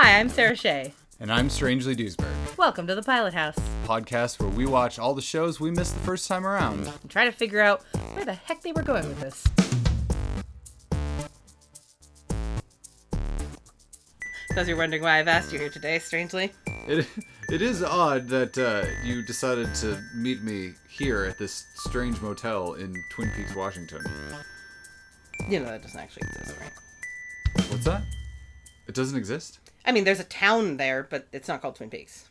Hi, I'm Sarah Shea. And I'm Strangely Duesberg, Welcome to the Pilot House. podcast where we watch all the shows we missed the first time around. And try to figure out where the heck they were going with this. Because you're wondering why I've asked you here today, strangely. It, it is odd that uh, you decided to meet me here at this strange motel in Twin Peaks, Washington. You know that doesn't actually exist, right? What's that? It doesn't exist? I mean, there's a town there, but it's not called Twin Peaks.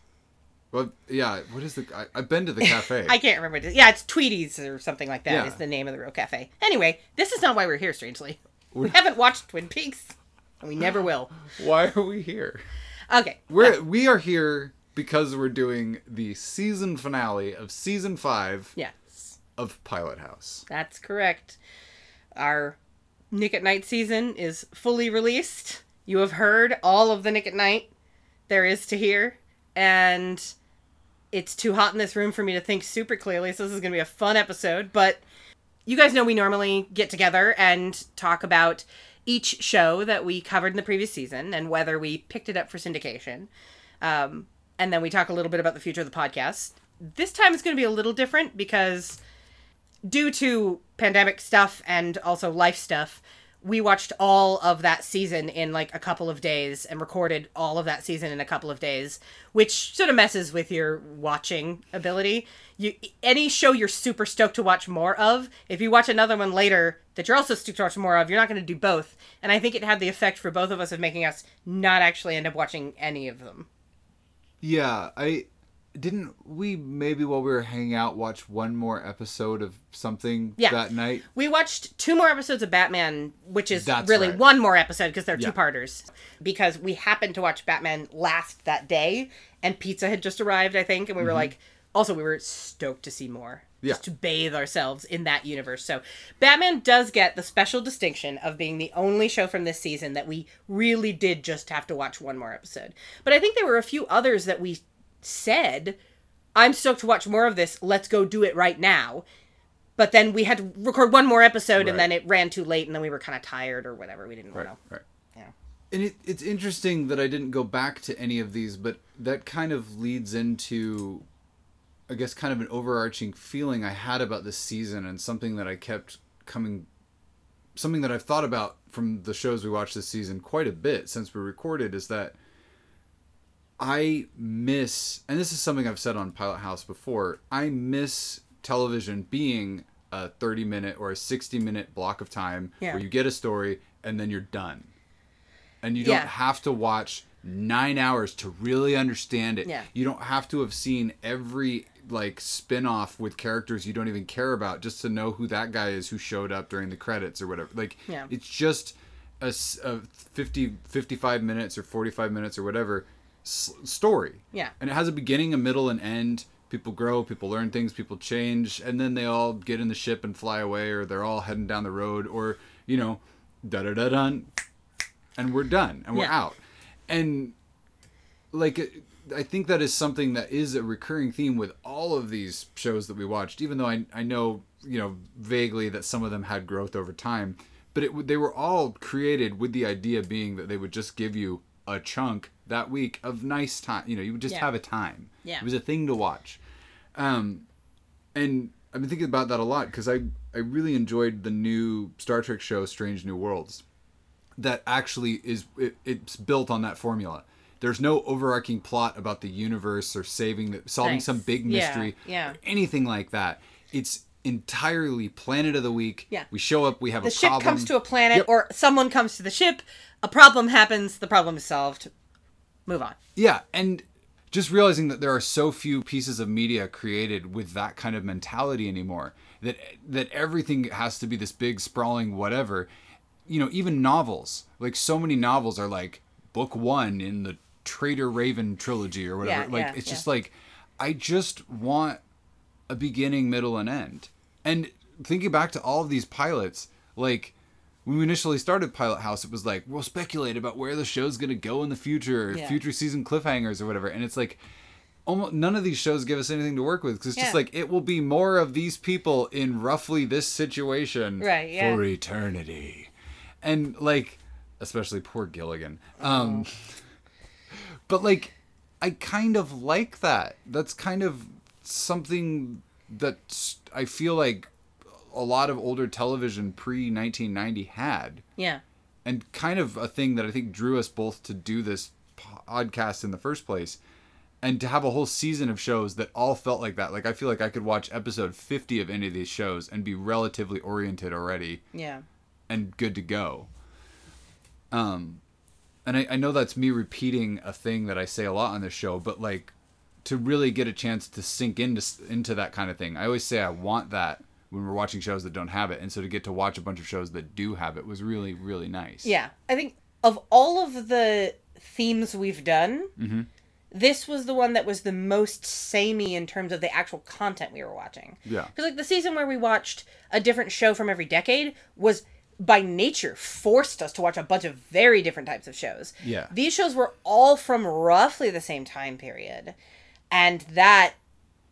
Well, yeah. What is the? I, I've been to the cafe. I can't remember. It. Yeah, it's Tweety's or something like that. Yeah. Is the name of the real cafe. Anyway, this is not why we're here. Strangely, we haven't watched Twin Peaks, and we never will. Why are we here? Okay, We're we are here because we're doing the season finale of season five yes, of Pilot House. that's correct. Our Nick at Night season is fully released. You have heard all of the Nick at Night there is to hear, and it's too hot in this room for me to think super clearly. So this is going to be a fun episode. But you guys know we normally get together and talk about each show that we covered in the previous season and whether we picked it up for syndication. Um, and then we talk a little bit about the future of the podcast. This time it's going to be a little different because due to pandemic stuff and also life stuff, we watched all of that season in like a couple of days and recorded all of that season in a couple of days, which sort of messes with your watching ability. You any show you're super stoked to watch more of, if you watch another one later that you're also stoked to watch more of, you're not going to do both. And I think it had the effect for both of us of making us not actually end up watching any of them. Yeah, I didn't. We maybe while we were hanging out watch one more episode of something Yeah. that night. We watched two more episodes of Batman, which is That's really right. one more episode because they're Yeah. two parters. Because we happened to watch Batman last that day, and pizza had just arrived, I think, and we were like, also we were stoked to see more. Mm-hmm. Yeah. Just to bathe ourselves in that universe. So, Batman does get the special distinction of being the only show from this season that we really did just have to watch one more episode. But I think there were a few others that we said, I'm stoked to watch more of this. Let's go do it right now. But then we had to record one more episode, and then it ran too late, and then we were kind of tired or whatever. We didn't Right, know. right. Yeah. And it, it's interesting that I didn't go back to any of these, but that kind of leads into, I guess, kind of an overarching feeling I had about this season and something that I kept coming, something that I've thought about from the shows we watched this season quite a bit since we recorded is that I miss, and this is something I've said on Pilot House before, I miss television being a 30 minute or a 60 minute block of time Yeah. where you get a story and then you're done and you don't have to watch nine hours to really understand it. Yeah. You don't have to have seen every like spin-off with characters you don't even care about just to know who that guy is who showed up during the credits or whatever. Like Yeah. it's just a 50 55 minutes or 45 minutes or whatever s- story. Yeah. And it has a beginning, a middle, and end. People grow, people learn things, people change, and then they all get in the ship and fly away, or they're all heading down the road, or you know, da da da dun, and we're done and we're Yeah. out. And like, I think that is something that is a recurring theme with all of these shows that we watched. Even though I I know you know vaguely that some of them had growth over time, but it they were all created with the idea being that they would just give you a chunk that week of nice time. You know, you would just Yeah. have a time. Yeah. It was a thing to watch. Um, and I've been thinking about that a lot because I I really enjoyed the new Star Trek show Strange New Worlds. That actually is it, it's built on that formula. There's no overarching plot about the universe or saving the solving Nice. some big mystery yeah. or anything like that. It's entirely planet of the week. Yeah. We show up, we have The a ship problem. comes to a planet, Yep. or someone comes to the ship, a problem happens, the problem is solved. Move on. Yeah, and just realizing that there are so few pieces of media created with that kind of mentality anymore. That that everything has to be this big sprawling whatever. You know, even novels. Like so many novels are like book 1 in the Trader Raven trilogy or whatever. Yeah, like yeah, it's yeah. just like I just want a beginning, middle, and end. And thinking back to all of these pilots, like when we initially started Pilot House, it was like we'll speculate about where the show's gonna go in the future, Yeah. future season cliffhangers or whatever. And it's like almost none of these shows give us anything to work with because it's just like it will be more of these people in roughly this situation Right, yeah. for eternity, and like especially poor Gilligan. Um, but like I kind of like that. That's kind of something that I feel like a lot of older television pre 1990 had. Yeah. And kind of a thing that I think drew us both to do this podcast in the first place and to have a whole season of shows that all felt like that. Like I feel like I could watch episode 50 of any of these shows and be relatively oriented already Yeah. and good to go. Um, and I, I know that's me repeating a thing that I say a lot on this show, but like to really get a chance to sink into into that kind of thing. I always say I want that when we're watching shows that don't have it, and so to get to watch a bunch of shows that do have it was really really nice. Yeah. I think of all of the themes we've done, Mm-hmm. this was the one that was the most samey in terms of the actual content we were watching. Yeah. Because like the season where we watched a different show from every decade was by nature forced us to watch a bunch of very different types of shows. Yeah. These shows were all from roughly the same time period. And that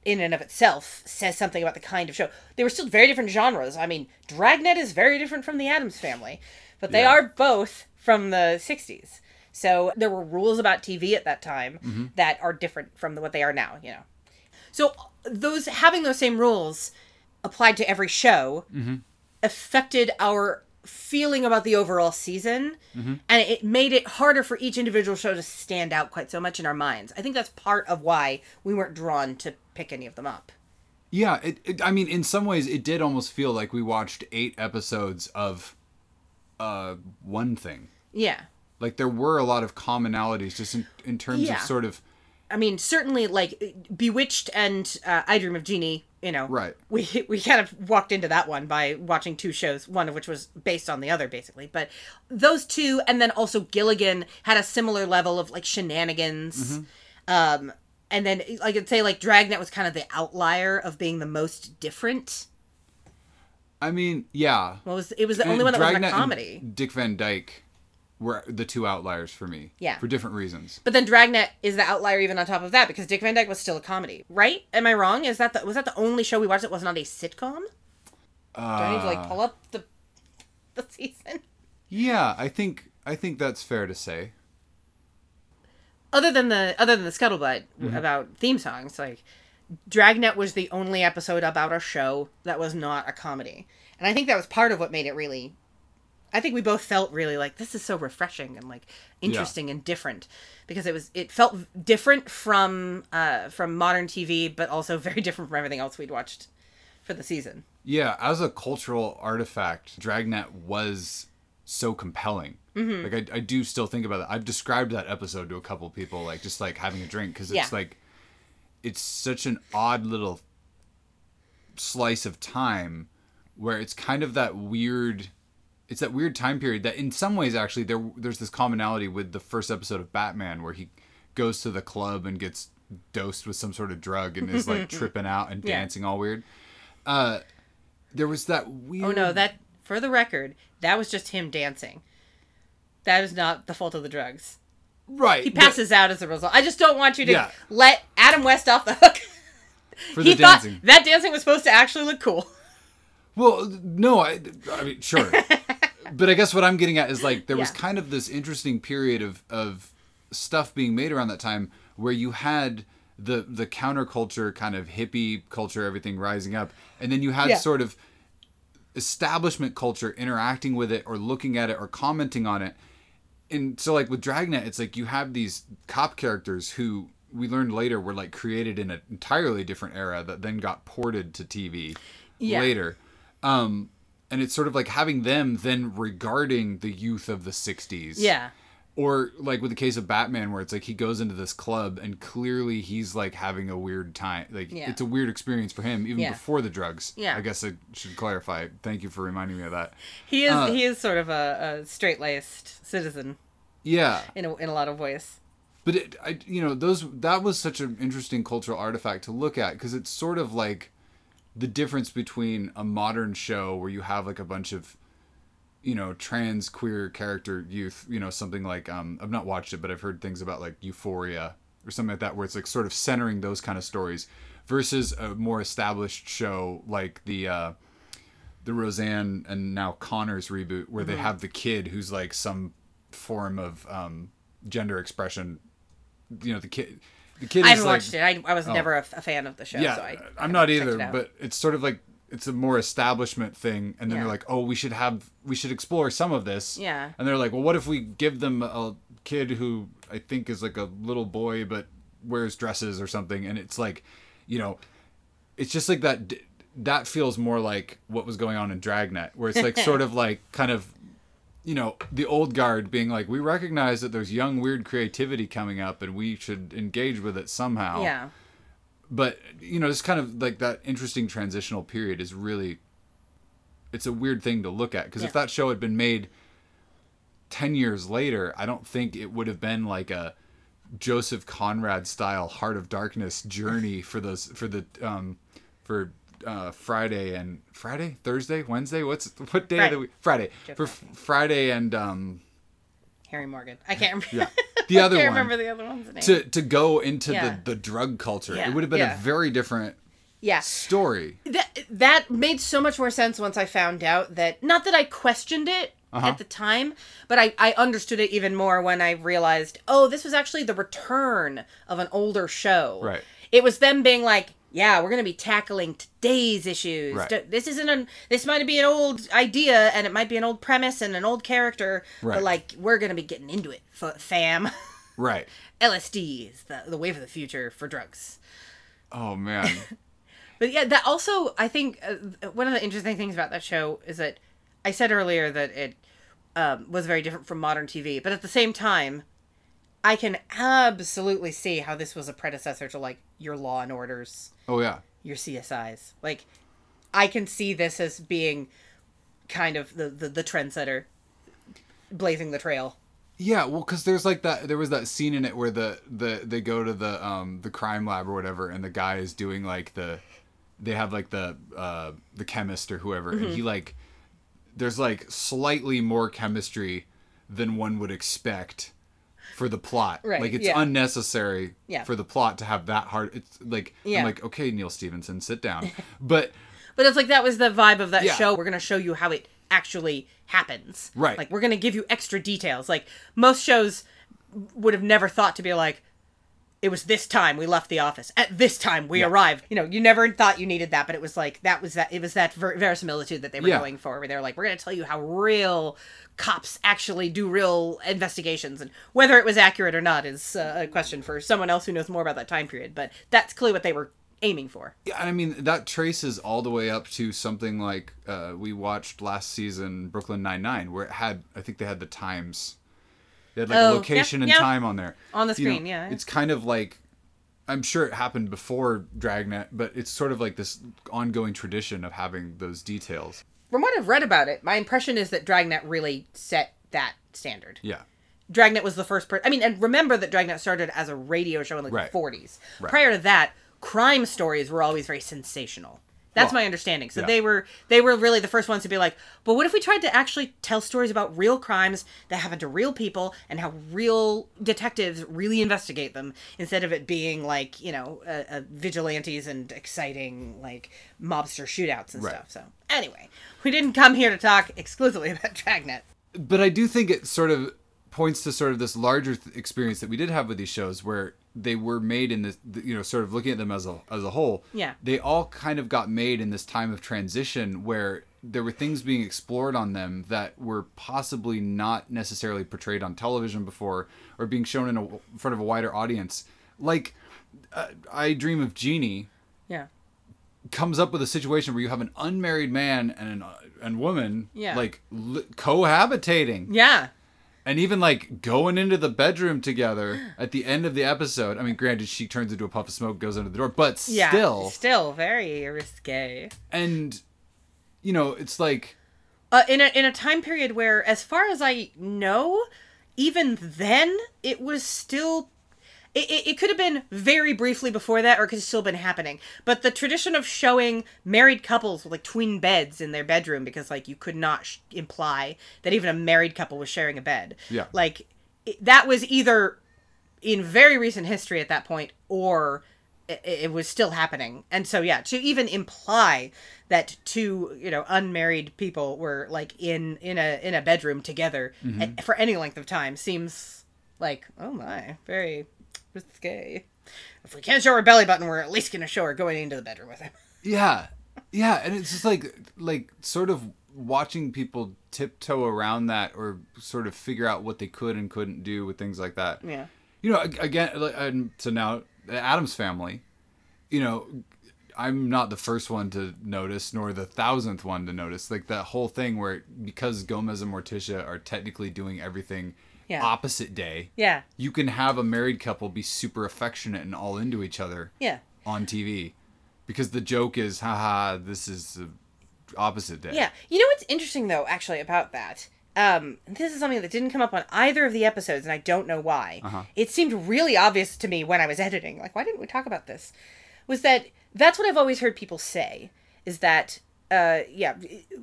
in and of itself says something about the kind of show. They were still very different genres. I mean, Dragnet is very different from the Addams family, but they Yeah. are both from the 60s. So there were rules about TV at that time mm-hmm. that are different from what they are now, you know. So those having those same rules applied to every show mm-hmm. affected our feeling about the overall season mm-hmm. and it made it harder for each individual show to stand out quite so much in our minds. I think that's part of why we weren't drawn to pick any of them up. Yeah, it, it, I mean, in some ways, it did almost feel like we watched eight episodes of uh, one thing. Yeah. Like there were a lot of commonalities, just in, in terms Yeah. of sort of I mean, certainly like Bewitched and uh, I Dream of Jeannie, you know. Right. We we kind of walked into that one by watching two shows, one of which was based on the other basically. But those two and then also Gilligan had a similar level of like shenanigans. Um and then like I'd say like Dragnet was kind of the outlier of being the most different. I mean, yeah. Well, it was it was the only one that Dragnet wasn't a and comedy. Dick Van Dyke were the two outliers for me. Yeah. For different reasons. But then Dragnet is the outlier even on top of that because Dick Van Dyke was still a comedy, right? Am I wrong? Is that the, was that the only show we watched that was not a sitcom? Do I need to like Uh, pull up the the season? Yeah, I think I think that's fair to say. Other than the other than the scuttlebutt about theme songs, like Dragnet was the only episode about a show that was not a comedy, and I think that was part of what made it really. I think we both felt really like this is so refreshing and like interesting and different because it was it felt different from uh from modern TV, but also very different from everything else we'd watched for the season. Yeah, as a cultural artifact, Dragnet was so compelling. Mm-hmm. Like I, I do still think about that. I've described that episode to a couple people, like just like having a drink, because it's Yeah. like it's such an odd little slice of time where it's kind of that weird. It's that weird time period that, in some ways, actually, there there's this commonality with the first episode of Batman, where he goes to the club and gets dosed with some sort of drug and is like tripping out and Yeah. dancing all weird. Uh, there was that weird. Oh no, that for the record, that was just him dancing. That is not the fault of the drugs. right. He passes out as a result. I just don't want you to Yeah. let Adam West off the hook. for he the thought dancing. that dancing was supposed to actually look cool. Well, no, I, I mean, sure. but I guess what I'm getting at is like there was kind of this interesting period of of stuff being made around that time where you had the the counterculture kind of hippie culture, everything rising up, and then you had Yeah. sort of establishment culture interacting with it or looking at it or commenting on it. And so like with Dragnet, it's like you have these cop characters who we learned later were like created in an entirely different era that then got ported to TV Yeah. later. Um and it's sort of like having them then regarding the youth of the 60s. Yeah. Or like with the case of Batman where it's like he goes into this club and clearly he's like having a weird time. Like Yeah. it's a weird experience for him even Yeah. before the drugs. Yeah. I guess I should clarify. Thank you for reminding me of that. He is Uh, he is sort of a, a straight laced citizen Yeah. in a, in a lot of ways. But it, I, you know, those that was such an interesting cultural artifact to look at because it's sort of like the difference between a modern show where you have like a bunch of, you know, trans queer character youth, you know, something like um, I've not watched it, but I've heard things about like Euphoria or something like that, where it's like sort of centering those kind of stories, versus a more established show like the. Uh, the Roseanne and now Conners reboot, where they have the kid who's like some form of um, gender expression you know the kid. The kid I haven't like, watched it. I, I was Oh. never a, f- a fan of the show. yeah, so I, I I'm not haven't either, it but it's sort of like it's a more establishment thing, and then Yeah. they're like, oh, we should have we should explore some of this. Yeah. And they're like, well, what if we give them a kid who I think is like a little boy but wears dresses or something, and it's like, you know, it's just like that. That feels more like what was going on in Dragnet, where it's like sort of like kind of, you know, the old guard being like, we recognize that there's young weird creativity coming up, and we should engage with it somehow yeah, but you know it's kind of like that interesting transitional period is really it's a weird thing to look at. Because if that show had been made 10 years later i don't think it would have been like a joseph conrad style heart of darkness journey for those for the um for uh friday and friday? Thursday? Wednesday? What's what day of the week? Friday. For f- friday and um Harry Morgan. I can't remember. Yeah. The other I can't one. remember the other one's name. to to go into Yeah. the the drug culture Yeah, it would have been yeah. a very different yeah, story that that made so much more sense once I found out that not that I questioned it Uh-huh. at the time, but I I understood it even more when I realized, oh, this was actually the return of an older show. Right. It was them being like, yeah, we're gonna be tackling today's issues. Right. This isn't an. This might be an old idea, and it might be an old premise and an old character, Right. but like we're gonna be getting into it, fam. right LSD is the the wave of the future for drugs. Oh man. But yeah, that also I think uh, one of the interesting things about that show is that I said earlier that it um, was very different from modern TV, but at the same time, I can absolutely see how this was a predecessor to like your Law and Orders, Oh yeah. your CSIs. Like, I can see this as being kind of the the, the trendsetter, blazing the trail. Yeah, well, because there's like that. There was that scene in it where the the they go to the um the crime lab or whatever, and the guy is doing like the, they have like the uh the chemist or whoever, and Mm-hmm. he like, there's like slightly more chemistry than one would expect for the plot. Right, Like it's yeah. unnecessary Yeah. for the plot to have that hard. It's like Yeah. I'm like okay, Neal Stephenson, sit down, but. But it's like that was the vibe of that show. We're gonna show you how it actually happens. Right. Like we're gonna give you extra details. Like most shows would have never thought to be like, it was this time we left the office. At this time we arrived. You know, you never thought you needed that, but it was like that was that. It was that ver- verisimilitude that they were Yeah. going for. Where they're like, we're gonna tell you how real cops actually do real investigations, and whether it was accurate or not is uh, a question for someone else who knows more about that time period. But that's clearly what they were aiming for. Yeah, I mean that traces all the way up to something like uh, we watched last season, Brooklyn Nine Nine, where it had I think they had the times, they had like Oh, a yeah, location and yeah. time on there On the You know, screen, yeah. It's kind of like, I'm sure it happened before Dragnet, but it's sort of like this ongoing tradition of having those details. From what I've read about it, my impression is that Dragnet really set that standard. Yeah, Dragnet was the first person. I mean, and remember that Dragnet started as a radio show in like Right. the 40s. Right. Prior to that, crime stories were always very sensational. That's Well, my understanding. So yeah. they were they were really the first ones to be like, but what if we tried to actually tell stories about real crimes that happen to real people and how real detectives really investigate them instead of it being like you know uh, uh, vigilantes and exciting like mobster shootouts and Right. stuff. So anyway, we didn't come here to talk exclusively about Dragnet. but I do think it sort of points to sort of this larger th- experience that we did have with these shows where they were made in this you know sort of looking at them as a as a whole Yeah. they all kind of got made in this time of transition where there were things being explored on them that were possibly not necessarily portrayed on television before or being shown in, a, in front of a wider audience like uh, I Dream of Jeannie Yeah. comes up with a situation where you have an unmarried man and an, uh, and woman Yeah. like li- cohabitating Yeah. And even like going into the bedroom together at the end of the episode. I mean, granted, she turns into a puff of smoke, goes under the door, but Yeah. still, Still very risque. and you know, it's like Uh, in a in a time period where, as far as I know, even then it was still. It, it, it could have been very briefly before that, or it could have still been happening. But the tradition of showing married couples with like twin beds in their bedroom, because like you could not sh- imply that even a married couple was sharing a bed. Yeah. Like it, that was either in very recent history at that point, or it, it was still happening. And so yeah, to even imply that two you know unmarried people were like in in a in a bedroom together Mm-hmm. a- for any length of time seems like oh my very risque. If we can't show her belly button, we're at least gonna show her going into the bedroom with him. Yeah, yeah, and it's just like like sort of watching people tiptoe around that or sort of figure out what they could and couldn't do with things like that. Yeah. You know, again, so now Addams family. You know, I'm not the first one to notice, nor the thousandth one to notice. Like that whole thing where because Gomez and Morticia are technically doing everything Yeah. opposite day, Yeah. you can have a married couple be super affectionate and all into each other Yeah. on TV, because the joke is, haha, this is the opposite day. Yeah. You know what's interesting though, actually, about that? Um, this is something that didn't come up on either of the episodes, and I don't know why. Uh-huh. It seemed really obvious to me when I was editing. Like, why didn't we talk about this? Was that that's what I've always heard people say is that uh yeah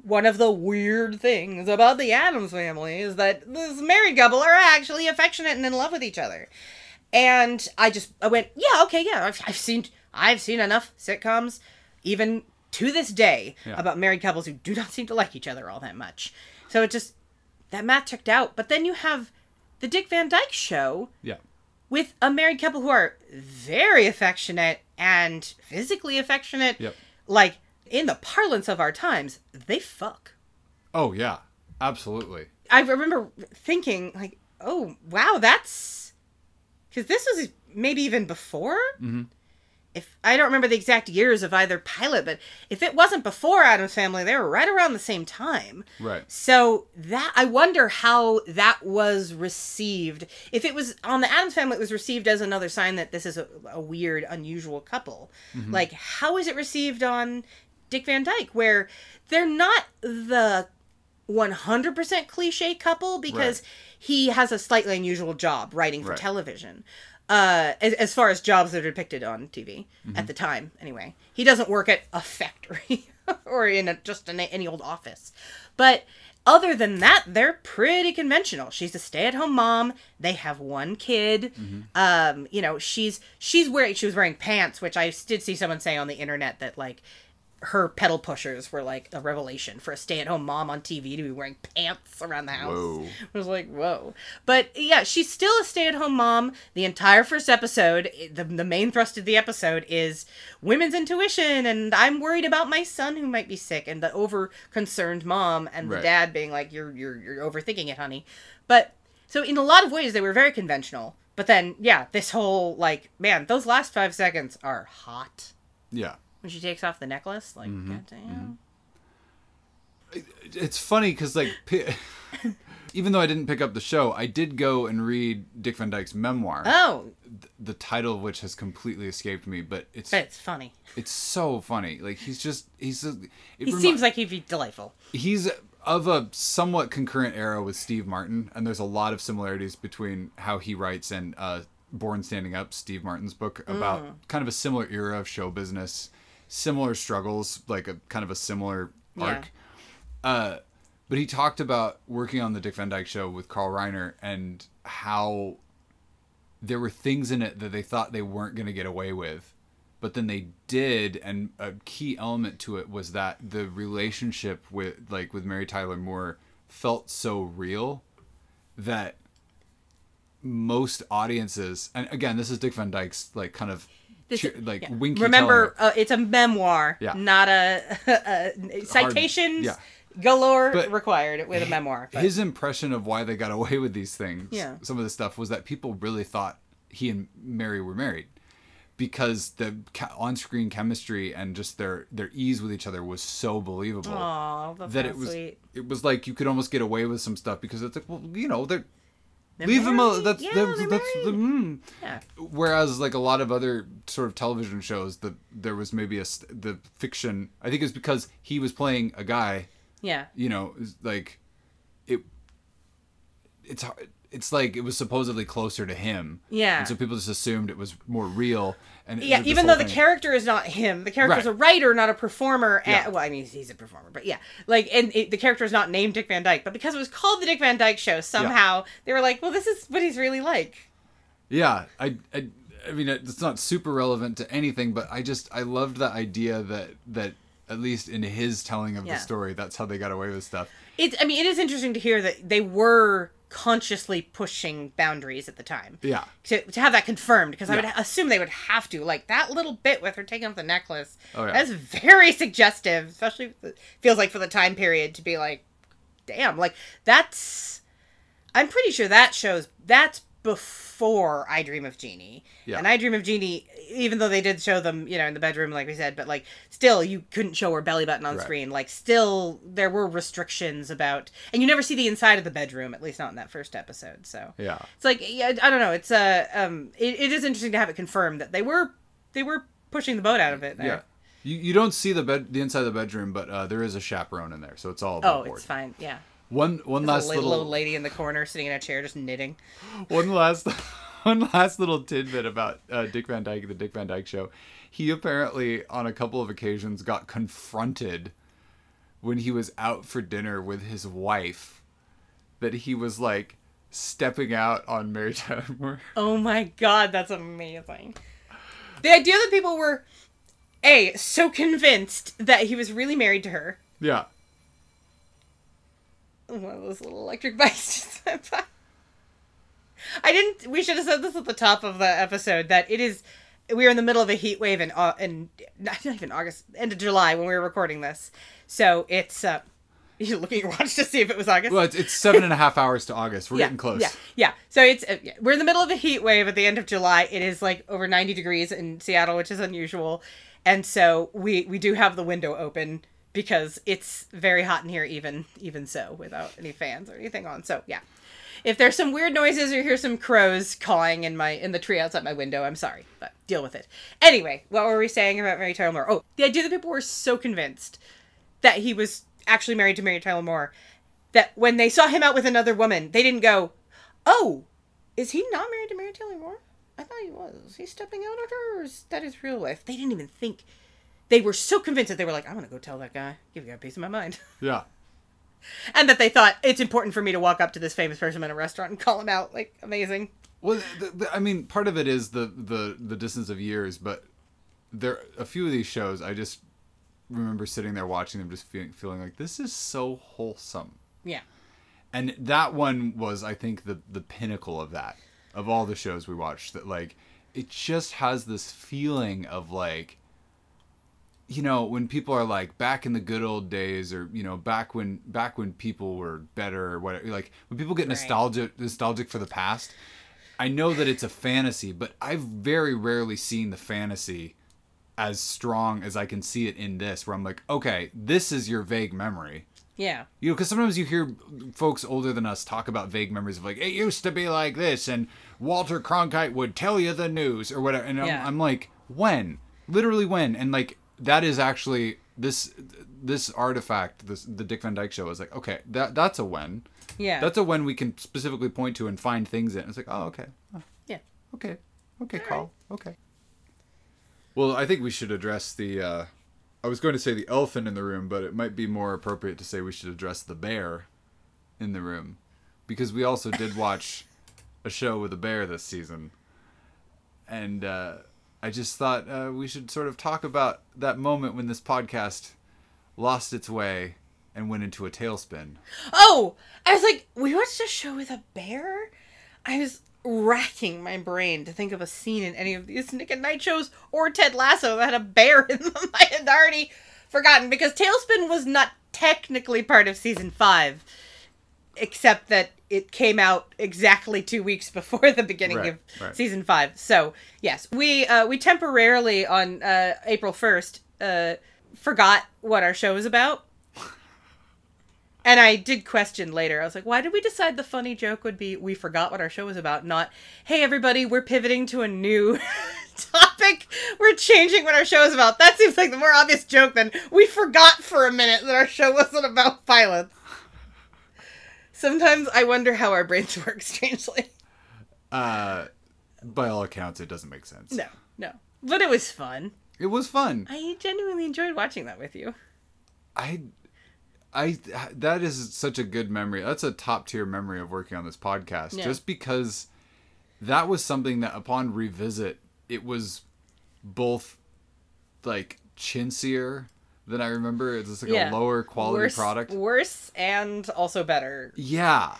one of the weird things about the Addams family is that this married couple are actually affectionate and in love with each other. And I just I went, yeah, okay, yeah. I've, I've seen I've seen enough sitcoms, even to this day, Yeah. about married couples who do not seem to like each other all that much. So it just that math checked out. But then you have the Dick Van Dyke show Yeah. with a married couple who are very affectionate and physically affectionate. Yep. Like in the parlance of our times, they fuck. Oh yeah. Absolutely. I remember thinking like, oh wow, that's because this was maybe even before. Mm-hmm. If I don't remember the exact years of either pilot, but if it wasn't before Addams Family, they were right around the same time. Right. So that I wonder how that was received. If it was on the Addams Family, it was received as another sign that this is a, a weird, unusual couple. Like, how is it received on Dick Van Dyke, where they're not the 100% cliche couple because Right. he has a slightly unusual job writing for Right. television. Uh, as, as far as jobs that are depicted on TV at the time, anyway, he doesn't work at a factory or in a, just in any old office. But other than that, they're pretty conventional. She's a stay-at-home mom. They have one kid. Um, you know, she's she's wearing she was wearing pants, which I did see someone say on the internet that like her pedal pushers were like a revelation for a stay-at-home mom on TV to be wearing pants around the house. Whoa. I was like, whoa. But yeah, she's still a stay-at-home mom. The entire first episode, eh, the, the main thrust of the episode is women's intuition and I'm worried about my son who might be sick and the over-concerned mom and the dad being like, you're, you're, you're overthinking it, honey. But so in a lot of ways, they were very conventional. But then, yeah, this whole like, man, those last five seconds are hot. Yeah. When she takes off the necklace, like, Mm-hmm. goddamn. It's funny because like, even though I didn't pick up the show, I did go and read Dick Van Dyke's memoir. Oh, the title of which has completely escaped me, but it's but it's funny. it's so funny. Like he's just he's a, it He remi- seems like he'd be delightful. he's of a somewhat concurrent era with Steve Martin, and there's a lot of similarities between how he writes and uh, Born Standing Up, Steve Martin's book about kind of a similar era of show business, similar struggles, like a kind of a similar Yeah. arc. Uh, but he talked about working on the Dick Van Dyke Show with Carl Reiner and how there were things in it that they thought they weren't going to get away with, but then they did. And a key element to it was that the relationship with like with Mary Tyler Moore felt so real that most audiences and again this is Dick Van Dyke's like kind of This- cheer- like yeah. winky Remember, uh, it's a memoir, Yeah. not a, a citations yeah. galore But- required with a memoir. but- his impression of why they got away with these things Yeah. some of the stuff was that people really thought he and mary were married because the on-screen chemistry and just their their ease with each other was so believable Aw, that's that it was sweet. it was like you could almost get away with some stuff because it's like well you know They're leave them alone that's yeah, that's the mm. Yeah. whereas like a lot of other sort of television shows the there was maybe a the fiction i think it's because he was playing a guy Yeah. you know, like it. It's hard. It's like it was supposedly closer to him. Yeah. And so people just assumed it was more real. And Yeah, even though the character is not him, the character's Right. a writer, not a performer. Yeah. Well, I mean, he's a performer, but yeah, like, and it, the character is not named Dick Van Dyke, but because it was called the Dick Van Dyke Show, somehow they were like, well, this is what he's really like. Yeah, I, I, I mean, it's not super relevant to anything, but I just I loved the idea that that at least in his telling of Yeah. the story, that's how they got away with stuff. It's, I mean, it is interesting to hear that they were consciously pushing boundaries at the time. Yeah. To, to have that confirmed, because I would assume they would have to. Like that little bit with her taking off the necklace. Oh, yeah. That's very suggestive, especially feels like for the time period to be like, damn, like that's. I'm pretty sure that shows that's before I Dream of Jeannie. Yeah. And I Dream of Jeannie, even though they did show them, you know, in the bedroom, like we said, but like still, you couldn't show her belly button on Right. screen. Like still, there were restrictions about, and you never see the inside of the bedroom, at least not in that first episode. So Yeah. it's like yeah, I don't know. It's uh, um, it, it is interesting to have it confirmed that they were they were pushing the boat out of it. There. Yeah. You, you don't see the bed the inside of the bedroom, but uh, there is a chaperone in there, so it's all Oh, board. it's fine. Yeah. One one There's last little, little little lady in the corner sitting in a chair just knitting. one last one last little tidbit about uh, Dick Van Dyke, the Dick Van Dyke Show. He apparently, on a couple of occasions, got confronted when he was out for dinner with his wife that he was like stepping out on Mary Tyler Moore. Oh my god, that's amazing. The idea that people were a so convinced that he was really married to her. Yeah, One of those little electric bikes just went by. I didn't. We should have said this at the top of the episode that it is. We are in the middle of a heat wave in uh, in not even August, end of July when we were recording this. So it's. uh You look at your watch to see if it was August. well, it's, it's seven and a half hours to August. We're yeah, getting close. Yeah, yeah. So it's uh, yeah, we're in the middle of a heat wave at the end of July. It is like over ninety degrees in Seattle, which is unusual, and so we we do have the window open because it's very hot in here, even even so, without any fans or anything on. So yeah, if there's some weird noises or hear some crows cawing in my in the tree outside my window, I'm sorry, but deal with it. Anyway, what were we saying about Mary Tyler Moore? Oh, the idea that people were so convinced that he was actually married to Mary Tyler Moore that when they saw him out with another woman, they didn't go, "Oh, is he not married to Mary Tyler Moore? I thought he was. He's stepping out on her. Or is that his real wife?" They didn't even think. They were so convinced that they were like, "I'm gonna go tell that guy. Give guy a piece of my mind," Yeah. and that they thought it's important for me to walk up to this famous person in a restaurant and call him out. Like amazing. Well, the, the, I mean, part of it is the, the the distance of years, but there a few of these shows I just remember sitting there watching them, just feeling feeling like this is so wholesome, Yeah. and that one was, I think, the the pinnacle of that of all the shows we watched. That like it just has this feeling of like you know when people are like back in the good old days or you know back when back when people were better or whatever like when people get Right. nostalgic nostalgic for the past i know that it's a fantasy but i've very rarely seen the fantasy as strong as i can see it in this where i'm like okay this is your vague memory Yeah. you know because sometimes you hear folks older than us talk about vague memories of like it used to be like this and walter cronkite would tell you the news or whatever and I'm, I'm like when literally when and like that is actually this this artifact this the dick van dyke show is like okay that that's a when. Yeah. that's a when we can specifically point to and find things in. It's like oh okay. Oh, yeah. okay. Okay carl. okay. Well i think we should address the uh i was going to say the elephant in the room but it might be more appropriate to say we should address the bear in the room because we also did watch a show with a bear this season. And uh i just thought uh, we should sort of talk about that moment when this podcast lost its way and went into a tailspin Oh, I was like, we watched a show with a bear. I was racking my brain to think of a scene in any of these Nick and Night shows or Ted Lasso that had a bear in them. I had already forgotten because TaleSpin was not technically part of season five, except that it came out exactly two weeks before the beginning Right, of right. season five. So yes, we uh, we temporarily on uh, April first uh, forgot what our show was about. And I did question later. I was like, why did we decide the funny joke would be we forgot what our show was about, not, hey, everybody, we're pivoting to a new topic. We're changing what our show is about. That seems like the more obvious joke than we forgot for a minute that our show wasn't about pilots. Sometimes I wonder how our brains work, strangely. uh by all accounts it doesn't make sense No, no. But it was fun. it was fun I genuinely enjoyed watching that with you. I, I, that is such a good memory. That's a top tier memory of working on this podcast. Yeah. Just because that was something that upon revisit, it was both like chintzier than I remember. It's just like Yeah. a lower quality worse, product. Worse and also better. Yeah.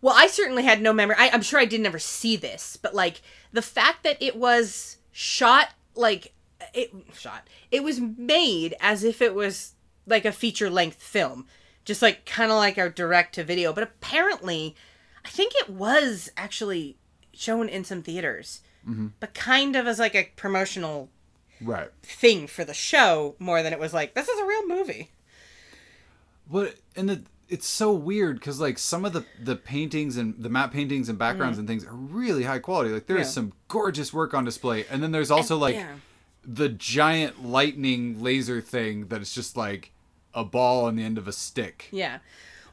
well, I certainly had no memory. I, I'm sure I didn't ever see this, but like the fact that it was shot like it shot, it was made as if it was like a feature length film, just like kind of like a direct to video. But apparently, I think it was actually shown in some theaters, mm-hmm. but kind of as like a promotional Right. thing for the show more than it was like this is a real movie. What and the it's so weird because like some of the the paintings and the map paintings and backgrounds and things are really high quality. Like there is Mm. Yeah. some gorgeous work on display, and then there's also like yeah. the giant lightning laser thing that is just like a ball on the end of a stick. Yeah.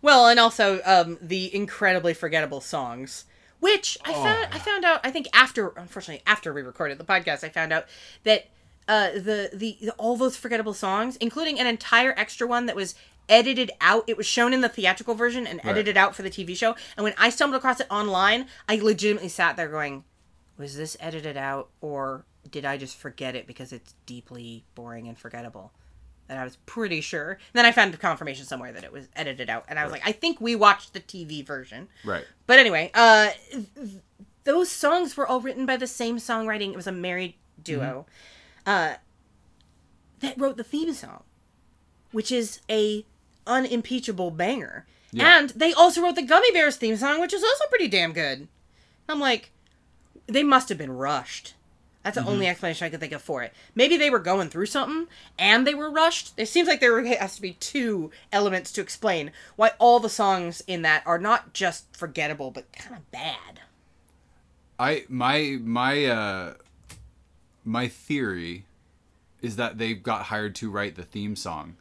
Well, and also um, the incredibly forgettable songs, which I found I found out I think after unfortunately after we recorded the podcast I found out that uh, the, the the all those forgettable songs, including an entire extra one that was edited out. It was shown in the theatrical version and edited out for the TV show. And when I stumbled across it online, I legitimately sat there going, "Was this edited out, or did I just forget it because it's deeply boring and forgettable?" And I was pretty sure. And then I found confirmation somewhere that it was edited out, and I was like, "I think we watched the TV version." Right. But anyway, uh, th- those songs were all written by the same songwriting. It was a married duo uh, that wrote the theme song, which is a unimpeachable banger. Yeah. And they also wrote the Gummi Bears theme song, which is also pretty damn good. I'm like, they must have been rushed. That's the only explanation I could think of for it. Maybe they were going through something and they were rushed. It seems like there has to be two elements to explain why all the songs in that are not just forgettable but kind of bad. I my my uh my theory is that they got hired to write the theme song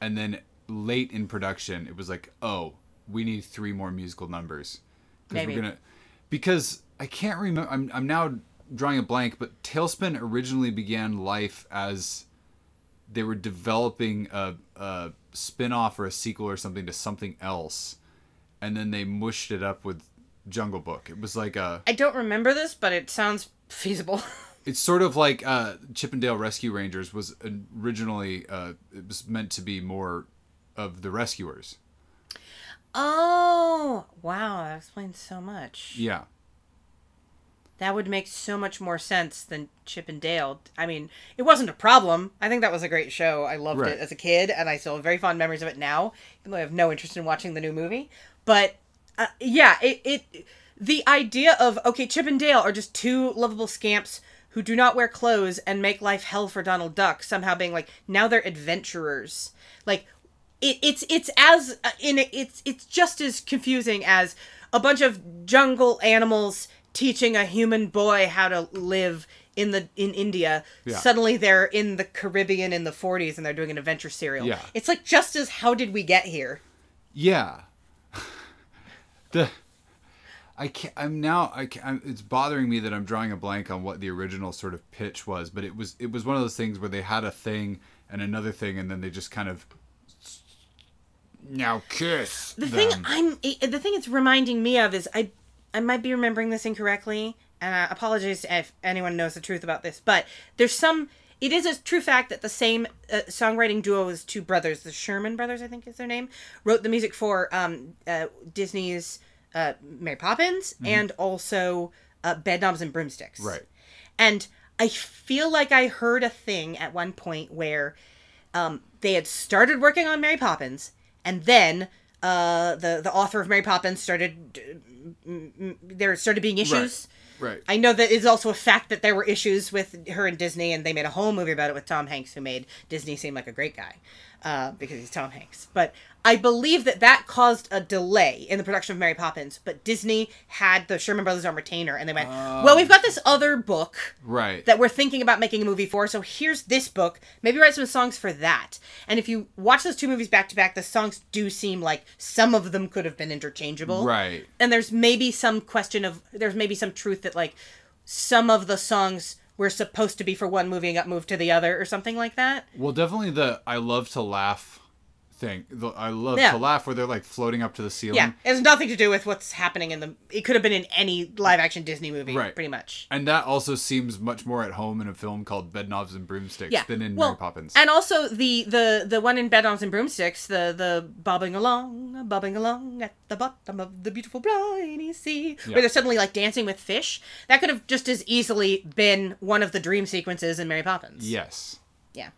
and then late in production it was like, "Oh, we need three more musical numbers." Maybe. we're to because I can't remember I'm I'm now drawing a blank, but TaleSpin originally began life as they were developing a, a spin-off or a sequel or something to something else and then they mushed it up with Jungle Book. It was like a I don't remember this, but it sounds feasible. it's sort of like uh, Chip 'n Dale Rescue Rangers was originally uh, it was meant to be more of the rescuers. oh, wow, that explains so much. Yeah, That would make so much more sense than Chip and Dale. I mean, it wasn't a problem. I think that was a great show. I loved Right. it as a kid, and I still have very fond memories of it now, even though I have no interest in watching the new movie. But uh, yeah, it, it the idea of okay, Chip and Dale are just two lovable scamps who do not wear clothes and make life hell for Donald Duck. Somehow being like now they're adventurers. Like it, it's it's as uh, in it's it's just as confusing as a bunch of jungle animals teaching a human boy how to live in the in India. Yeah. Suddenly they're in the Caribbean in the 40s and they're doing an adventure serial. Yeah. It's like just as how did we get here? yeah. the I can't. I'm now. I can't, I'm, it's bothering me that I'm drawing a blank on what the original sort of pitch was, but it was it was one of those things where they had a thing and another thing, and then they just kind of now kiss The them. thing I'm the thing it's reminding me of is I I might be remembering this incorrectly, and I apologize if anyone knows the truth about this, but there's some. It is a true fact that the same uh, songwriting duo as two brothers, the Sherman brothers, I think is their name, wrote the music for um, uh, Disney's uh, Mary Poppins and also uh, Bedknobs and Broomsticks. Right. And I feel like I heard a thing at one point where um, they had started working on Mary Poppins, and then uh, the the author of Mary Poppins started. There started being issues. Right. I know that it's also a fact that there were issues with her and Disney, and they made a whole movie about it with Tom Hanks, who made Disney seem like a great guy uh, because he's Tom Hanks. But I believe that that caused a delay in the production of Mary Poppins. But Disney had the Sherman Brothers on retainer, and they went, "Well, we've got this other book Right. that we're thinking about making a movie for. So here's this book. Maybe write some songs for that. And if you watch those two movies back to back, the songs do seem like some of them could have been interchangeable. Right. And there's maybe some question of there's maybe some truth that like some of the songs were supposed to be for one movie and got moved to the other or something like that. Well, definitely the I love to laugh thing. The- I love Yeah. to laugh where they're like floating up to the ceiling. Yeah, it has nothing to do with what's happening in the. It could have been in any live action Disney movie, Right. pretty much. And that also seems much more at home in a film called Bedknobs and Broomsticks Yeah, than in well, Mary Poppins. And also the the the one in Bedknobs and Broomsticks, the the bobbing along, bobbing along at the bottom of the beautiful briny sea, Yeah. where they're suddenly like dancing with fish. That could have just as easily been one of the dream sequences in Mary Poppins. yes. Yeah.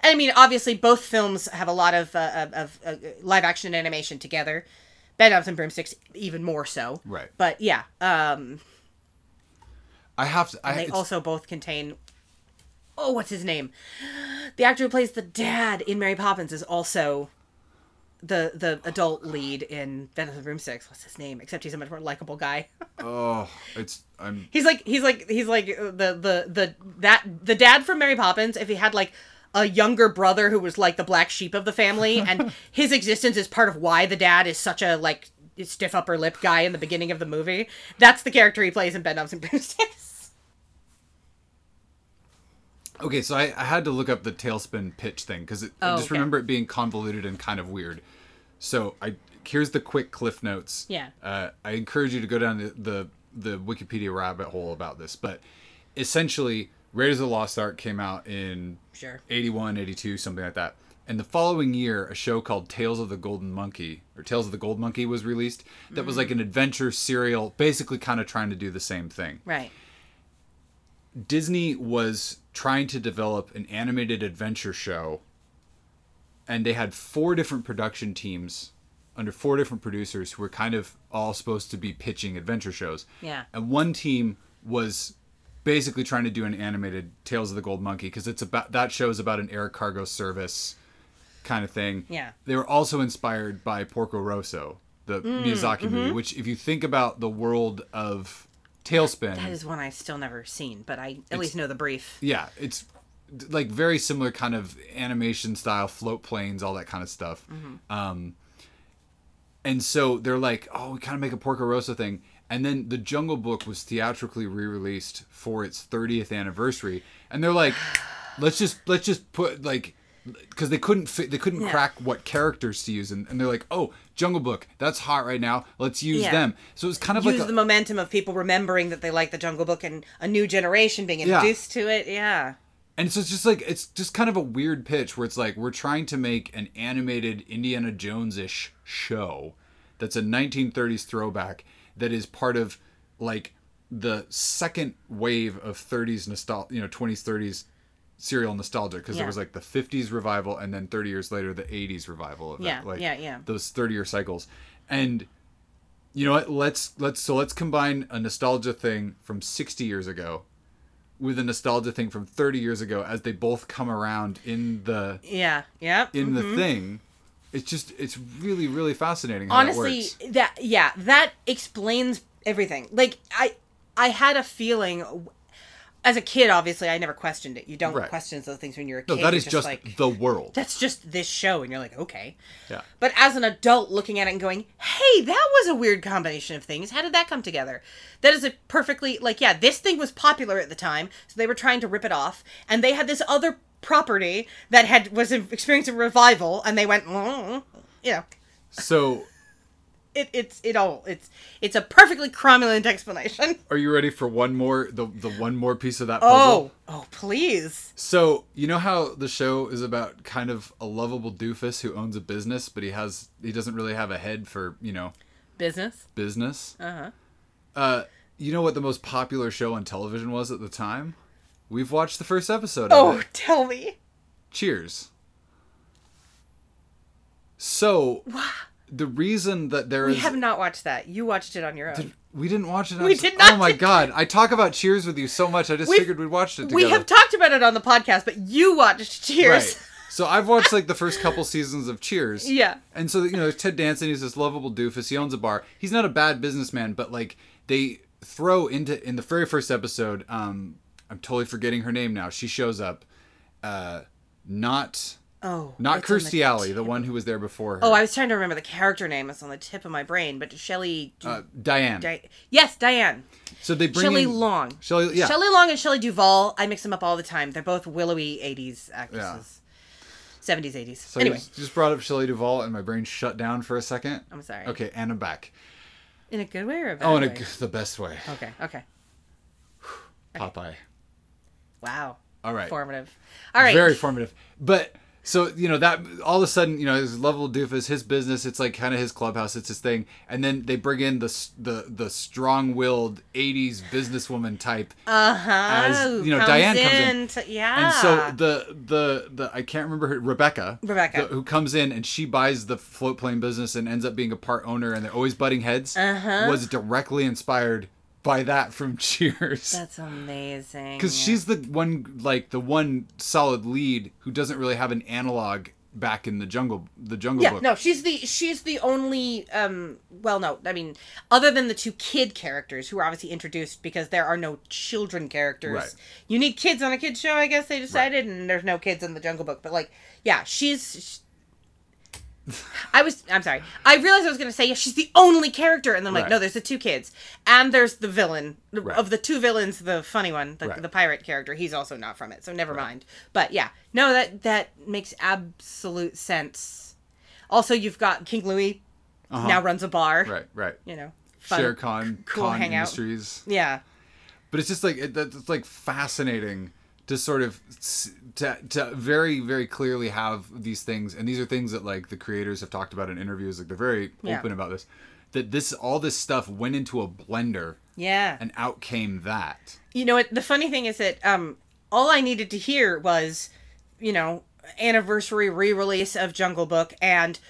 And I mean, obviously, both films have a lot of uh, of, of uh, live action and animation together. Bedknobs and Broomsticks even more so. Right. But yeah, um, I have to. I, they also both contain. Oh, what's his name? The actor who plays the dad in Mary Poppins is also the the adult lead in Bedknobs and Broomsticks. What's his name? Except he's a much more likable guy. oh, it's. I'm. He's like he's like he's like uh, the the the that the dad from Mary Poppins. If he had like a younger brother who was like the black sheep of the family, and his existence is part of why the dad is such a like stiff upper lip guy in the beginning of the movie. That's the character he plays in Bedknobs and Broomsticks. Okay, so I, I had to look up the TaleSpin pitch thing because I Oh, just okay. remember it being convoluted and kind of weird. So I here's the quick cliff notes. Yeah. Uh, I encourage you to go down the, the the Wikipedia rabbit hole about this, but essentially, Raiders of the Lost Ark came out in Sure. 81, 82, something like that. And the following year, a show called Tales of the Golden Monkey or Tales of the Gold Monkey was released. That was mm-hmm. like an adventure serial, basically kind of trying to do the same thing. Right. Disney was trying to develop an animated adventure show, and they had four different production teams under four different producers who were kind of all supposed to be pitching adventure shows. Yeah. And one team was basically trying to do an animated Tales of the Gold Monkey because it's about that show is about an air cargo service kind of thing. Yeah. They were also inspired by Porco Rosso, the Mm, Miyazaki mm-hmm. movie, which if you think about the world of TaleSpin, That is one I've still never seen, but I at least know the brief. yeah, it's like very similar kind of animation style, float planes, all that kind of stuff. Um, and so they're like, oh, we kind of make a Porco Rosso thing. And then the Jungle Book was theatrically re-released for its 30th anniversary, and they're like, let's just let's just put like because they couldn't fit, they couldn't Yeah. crack what characters to use, and, and they're like, oh, Jungle Book, that's hot right now. Let's use Yeah. them. So it's kind of Use like a, the momentum of people remembering that they like the Jungle Book and a new generation being Yeah. introduced to it. Yeah. And so it's just like it's just kind of a weird pitch where it's like we're trying to make an animated Indiana Jones-ish show that's a 1930s throwback that is part of like the second wave of 30s nostalgia, you know, 20s 30s serial nostalgia because Yeah. there was like the 50s revival and then 30 years later the 80s revival of Yeah, that like yeah, yeah. those 30 year cycles. And you know what? Let's let's so let's combine a nostalgia thing from 60 years ago with a nostalgia thing from 30 years ago as they both come around in the Yeah. Yeah. in the mm-hmm. thing. It's just it's really really fascinating honestly that that yeah that explains everything. Like i i had a feeling as a kid obviously i never questioned it. You don't Right. question those things when you're a No, kid. that You're is just like the world. that's just this show and you're like okay. Yeah. but as an adult looking at it and going hey that was a weird combination of things. How did that come together? That is a perfectly like yeah this thing was popular at the time so they were trying to rip it off and they had this other property that had was experiencing revival and they went mm, you know So, it, it's it all it's it's a perfectly cromulent explanation. are you ready for one more the the one more piece of that puzzle? Oh, oh, please. So, you know how the show is about kind of a lovable doofus who owns a business, but he has he doesn't really have a head for, you know, Business. business? Uh-huh. Uh, you know what the most popular show on television was at the time? We've watched the first episode Oh, of it. tell me. Cheers. So, the reason that there We is have not watched that. You watched it on your own. we didn't watch it. On We did not Oh my do- god! I talk about Cheers with you so much. I just We've- figured we'd watched it together. we have talked about it on the podcast, but you watched Cheers. Right. So I've watched like the first couple seasons of Cheers. Yeah. And so you know, Ted Danson. He's this lovable doofus. He owns a bar. He's not a bad businessman, but like they throw into in the very first episode. Um, I'm totally forgetting her name now. She shows up. Uh, not Oh. not Kirstie the Alley, the one who was there before her. Oh, I was trying to remember the character name. It's on the tip of my brain, but Shelley. uh, Diane. Di- yes, Diane. so they bring Shelley in Long. Shelley, yeah. Shelley Long and Shelley Duvall. I mix them up all the time. They're both willowy '80s actresses. Yeah. 70s, 80s. So anyway, just brought up Shelley Duvall, and my brain shut down for a second. I'm sorry. Okay, and I'm back. In a good way or a bad Oh, in a, way? the best way. Okay, okay. Popeye. Wow. All right. Formative. All right. Very formative. But so you know that all of a sudden you know his level doofus, his business. It's like kind of his clubhouse. It's his thing. And then they bring in the the the strong-willed '80s businesswoman type. uh-huh. as, you know, Comes Diane comes in. to- yeah. And so the the the I can't remember her Rebecca Rebecca. the- who comes in and she buys the float plane business and ends up being a part owner and they're always butting heads Uh-huh. was directly inspired by that from Cheers That's amazing. because she's the one like the one solid lead who doesn't really have an analog back in the jungle the jungle yeah, book no, she's the she's the only um well no, I mean other than the two kid characters who are obviously introduced because there are no children characters. Right. You need kids on a kids show, I guess they decided and there's no kids in the Jungle Book, but like yeah, she's I was I'm sorry. I realized I was going to say yeah, she's the only character and then I'm like Right. no, there's the two kids and there's the villain Right. of the two villains, the funny one, the, Right. the pirate character. He's also not from it, so never mind. But yeah, no, that that makes absolute sense. Also, you've got King Louis now runs a bar. Uh-huh. right right You know, fun. Shere Khan cool Khan hangout. Industries Yeah, but it's just like it, that's like fascinating to sort of to, to very very clearly have these things and these are things that like the creators have talked about in interviews like they're very Yeah. open about this that this all this stuff went into a blender yeah. and out came that you know what? The funny thing is that um, all I needed to hear was, you know, anniversary re-release of Jungle Book and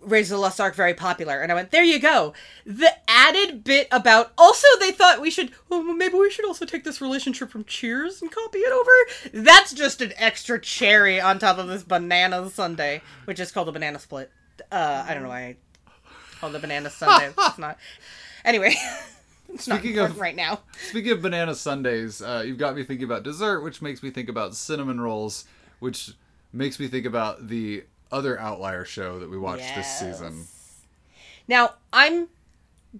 Raise the Lost Ark very popular, and I went, there you go. The added bit about also they thought we should, oh, well, maybe we should also take this relationship from Cheers and copy it over. That's just an extra cherry on top of this banana Sunday, which is called a banana split. Uh, I don't know why I called it banana sundae. it's not. Anyway. It's not Speaking of- right now. speaking of banana sundays uh, you've got me thinking about dessert which makes me think about cinnamon rolls which makes me think about the other outlier show that we watched this season Now, I'm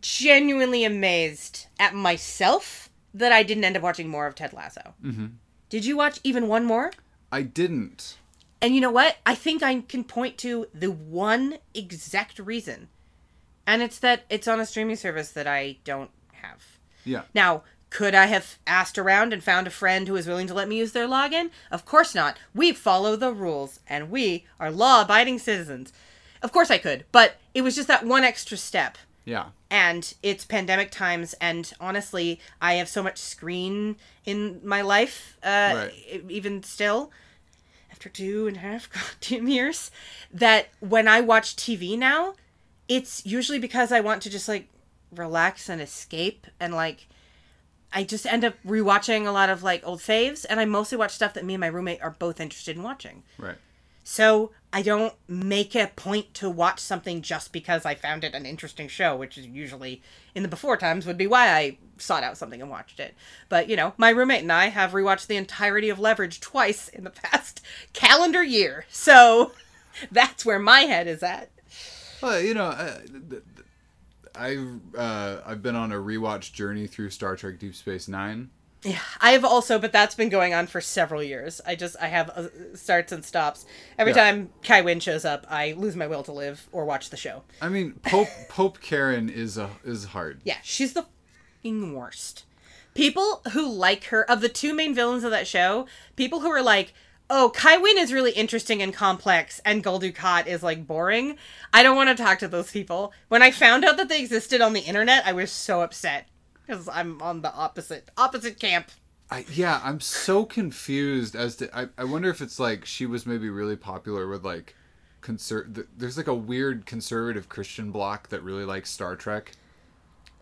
genuinely amazed at myself that I didn't end up watching more of Ted Lasso. Mm-hmm. Did you watch even one more? i didn't And you know what? I think I can point to the one exact reason. And it's that it's on a streaming service that I don't have. yeah Now, could I have asked around and found a friend who was willing to let me use their login? Of course not. We follow the rules and we are law abiding citizens. Of course I could, but it was just that one extra step. yeah And it's pandemic times, and honestly, I have so much screen in my life, uh, Right. even still, after two and a half goddamn years, that when I watch TV now, it's usually because I want to just like relax and escape and like I just end up rewatching a lot of like old faves and I mostly watch stuff that me and my roommate are both interested in watching. right So I don't make a point to watch something just because I found it an interesting show, which is usually in the before times would be why I sought out something and watched it. But you know, my roommate and I have rewatched the entirety of Leverage twice in the past calendar year. So that's where my head is at. Well, you know, uh, I've uh, I've been on a rewatch journey through Star Trek Deep Space Nine. Yeah, I have also, but that's been going on for several years. I just I have uh, starts and stops. Every Yeah. time Kai Wynn shows up, I lose my will to live or watch the show. I mean, Pope Pope Karen is a is hard. Yeah, she's the fucking worst. People who like her, of the two main villains of that show, people who are like, oh, Kai Wynn is really interesting and complex, and Gul is like boring. I don't want to talk to those people. When I found out that they existed on the internet, I was so upset because I'm on the opposite opposite camp. I, yeah, I'm so confused as to. I, I wonder if it's like she was maybe really popular with like, conser- th- There's like a weird conservative Christian block that really likes Star Trek.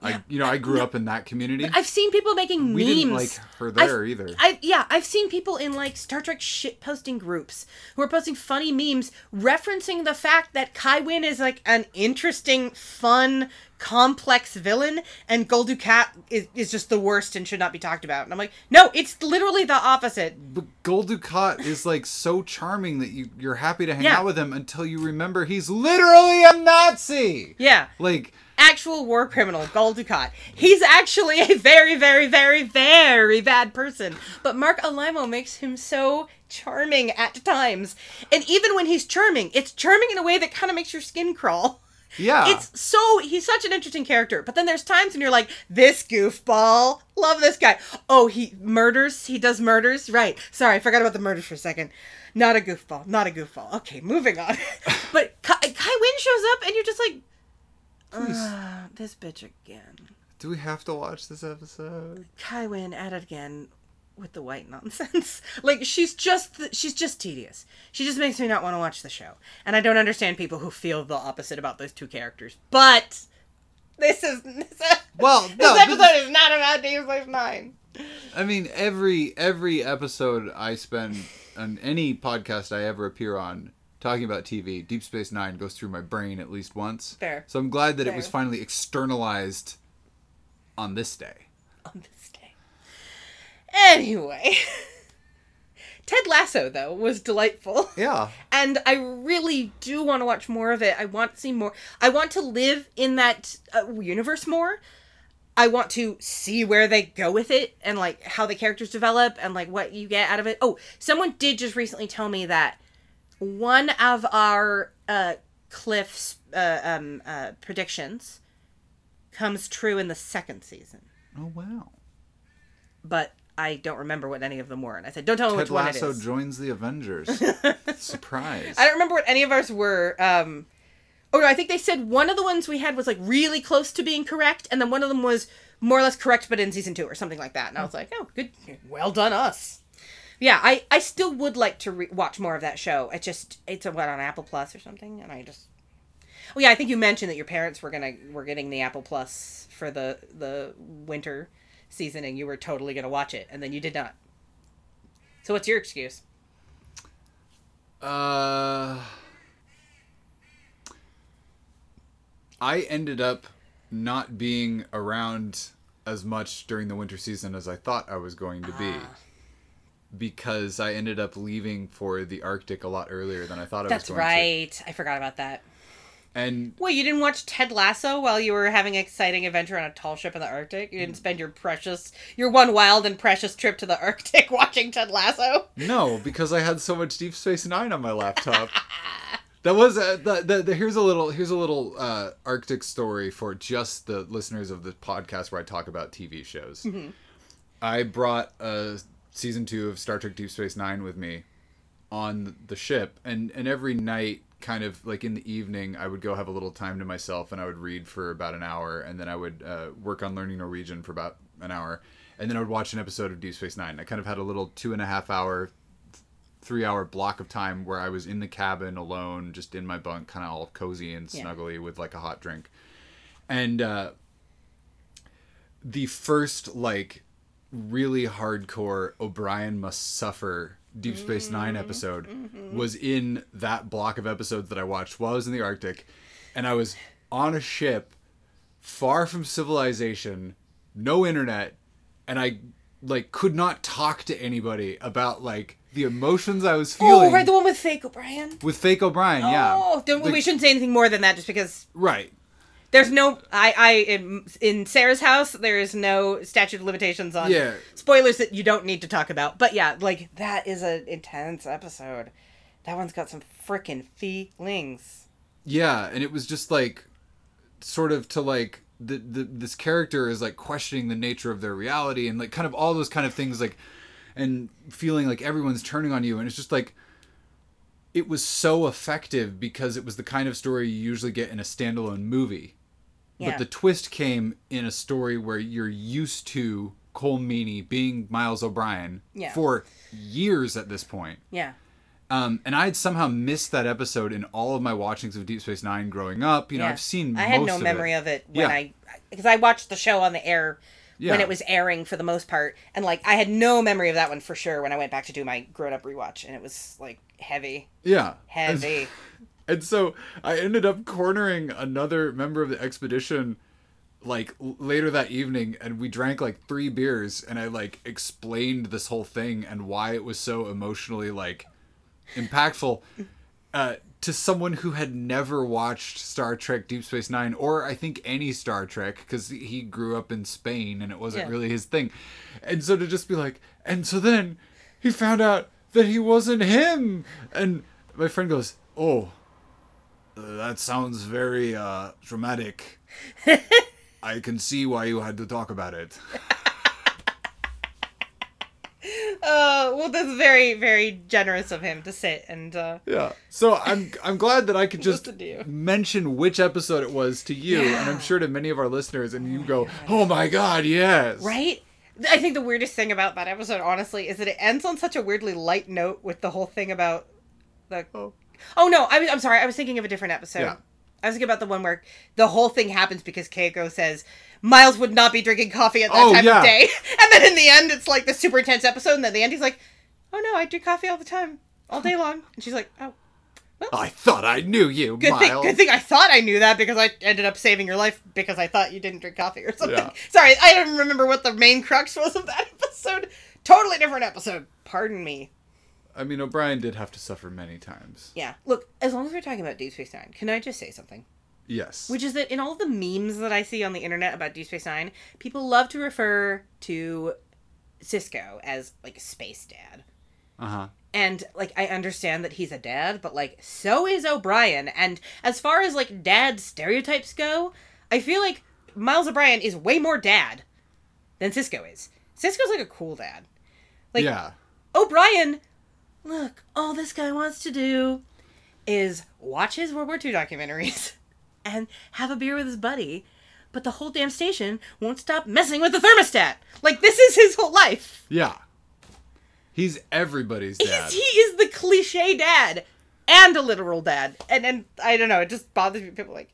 I you know I grew up in that community. I've seen people making we memes. didn't like her there I've- either. I yeah, I've seen people in like Star Trek shit posting groups who are posting funny memes referencing the fact that Kai Wynn is like an interesting, fun, complex villain, and Gul Dukat is, is just the worst and should not be talked about. And I'm like, no, it's literally the opposite. But Gul Dukat is like so charming that you you're happy to hang Yeah. out with him until you remember he's literally a Nazi. Yeah. Like actual war criminal, Gul Dukat. He's actually a very, very, very, very bad person. But Marc Alaimo makes him so charming at times. And even when he's charming, it's charming in a way that kind of makes your skin crawl. Yeah. It's so he's such an interesting character. But then there's times when you're like, this goofball, love this guy. Oh, he murders. He does murders. Right. Sorry, I forgot about the murders for a second. Not a goofball. Not a goofball. Okay, moving on. but Kai, Kai Wynn shows up, and you're just like, uh, this bitch again. Do we have to watch this episode? Kai Wynn at it again with the white nonsense. like she's just she's just tedious. She just makes me not want to watch the show. And I don't understand people who feel the opposite about those two characters. But this is this, Well, this no, this episode is not about Deep Life Nine. I mean, every every episode I spend on any podcast I ever appear on talking about TV, Deep Space Nine goes through my brain at least once. Fair. So I'm glad that it was finally externalized on this day. on this day. Anyway, Ted Lasso though was delightful. Yeah. and I really do want to watch more of it. I want to see more. I want to live in that uh, universe more. I want to see where they go with it and like how the characters develop and like what you get out of it. Oh, someone did just recently tell me that one of our uh Cliff's uh, um uh predictions comes true in the second season. Oh wow. But I don't remember what any of them were. And I said, "Don't tell me which one it Lasso joins the Avengers. Surprise. I don't remember what any of ours were. Um, oh no, I think they said one of the ones we had was like really close to being correct, and then one of them was more or less correct, but in season two or something like that. And I was like, oh, good, well done, us. Yeah, I I still would like to re- watch more of that show. It just it's a, what on Apple Plus or something, and I just. Oh yeah, I think you mentioned that your parents were gonna were getting the Apple Plus for the the winter season, and you were totally gonna watch it, and then you did not. So what's your excuse? Uh, I ended up not being around as much during the winter season as I thought I was going to be. Ah. Because I ended up leaving for the Arctic a lot earlier than I thought I That's was going to. right. I forgot about that. And Wait, you didn't watch Ted Lasso while you were having an exciting adventure on a tall ship in the Arctic? You didn't spend your precious, your one wild and precious trip to the Arctic watching Ted Lasso? no, because I had so much Deep Space Nine on my laptop. That was uh, the, the, the here's a little here's a little uh, Arctic story for just the listeners of the podcast where I talk about TV shows. I brought uh, season two of Star Trek Deep Space Nine with me on the ship, and and every night, kind of like in the evening, I would go have a little time to myself, and I would read for about an hour, and then I would uh, work on learning Norwegian for about an hour, and then I would watch an episode of Deep Space Nine. I kind of had a little two and a half hour three hour block of time where I was in the cabin alone, just in my bunk, kind of all cozy and Yeah. snuggly with like a hot drink. And uh, the first like really hardcore O'Brien must suffer Deep Space Nine mm-hmm. episode mm-hmm. was in that block of episodes that I watched while I was in the Arctic, and I was on a ship far from civilization, no internet, and I like could not talk to anybody about like the emotions I was oh, feeling Oh, right, the one with fake O'Brien. with fake O'Brien. yeah, Oh, don't, we shouldn't say anything more than that, just because right. There's no. I, I in, in Sarah's house, there is no statute of limitations on Yeah. spoilers that you don't need to talk about. But yeah, like that is an intense episode. That one's got some freaking feelings. Yeah, and it was just like sort of to like the, the this character is like questioning the nature of their reality and like kind of all those kind of things like and feeling like everyone's turning on you and it's just like it was so effective because it was the kind of story you usually get in a standalone movie. Yeah. But the twist came in a story where you're used to Colm Meaney being Miles O'Brien Yeah. for years at this point. Yeah. Um, and I had somehow missed that episode in all of my watchings of Deep Space Nine growing up. You know, Yeah. I've seen. I had most no of memory it. of it when Yeah. I because I watched the show on the air when it was airing for the most part, and like I had no memory of that one for sure when I went back to do my grown up rewatch, and it was like heavy, Yeah, heavy. And so I ended up cornering another member of the expedition like later that evening and we drank like three beers and I like explained this whole thing and why it was so emotionally like impactful uh, to someone who had never watched Star Trek Deep Space Nine or I think any Star Trek because he grew up in Spain and it wasn't Yeah. really his thing. And so to just be like, and so then he found out that he wasn't him. And my friend goes, Oh, that sounds very uh, dramatic. I can see why you had to talk about it. Uh, well, that's very, very generous of him to sit and uh, Yeah. So I'm I'm glad that I could just Listen to you. mention which episode it was to you, and I'm sure to many of our listeners, and you go, "Oh my god, yes!" right. I think the weirdest thing about that episode, honestly, is that it ends on such a weirdly light note with the whole thing about the. Oh. Oh no, I was, I'm sorry. I was thinking of a different episode. Yeah. I was thinking about the one where the whole thing happens because Keiko says Miles would not be drinking coffee at that Oh, time yeah. of day, and then in the end, it's like the super intense episode, and then at the end, he's like, "Oh no, I drink coffee all the time, all day long," and she's like, "Oh." I thought I knew you, Good thing, Miles. good thing I thought I knew that because I ended up saving your life because I thought you didn't drink coffee or something. Yeah. Sorry, I don't remember what the main crux was of that episode. Totally different episode. Pardon me. I mean, O'Brien did have to suffer many times. Yeah. Look, as long as we're talking about Deep Space Nine, can I just say something? Yes. Which is that in all the memes that I see on the internet about Deep Space Nine, people love to refer to Sisko as like a space dad. Uh huh. And like I understand that he's a dad, but like so is O'Brien. And as far as like dad stereotypes go, I feel like Miles O'Brien is way more dad than Sisko is. Sisko's like a cool dad. Like yeah. O'Brien, look, all this guy wants to do is watch his World War II documentaries and have a beer with his buddy, but the whole damn station won't stop messing with the thermostat. Like this is his whole life. Yeah. He's everybody's dad. He's, he is the cliche dad and a literal dad. And and I don't know, it just bothers me. People like,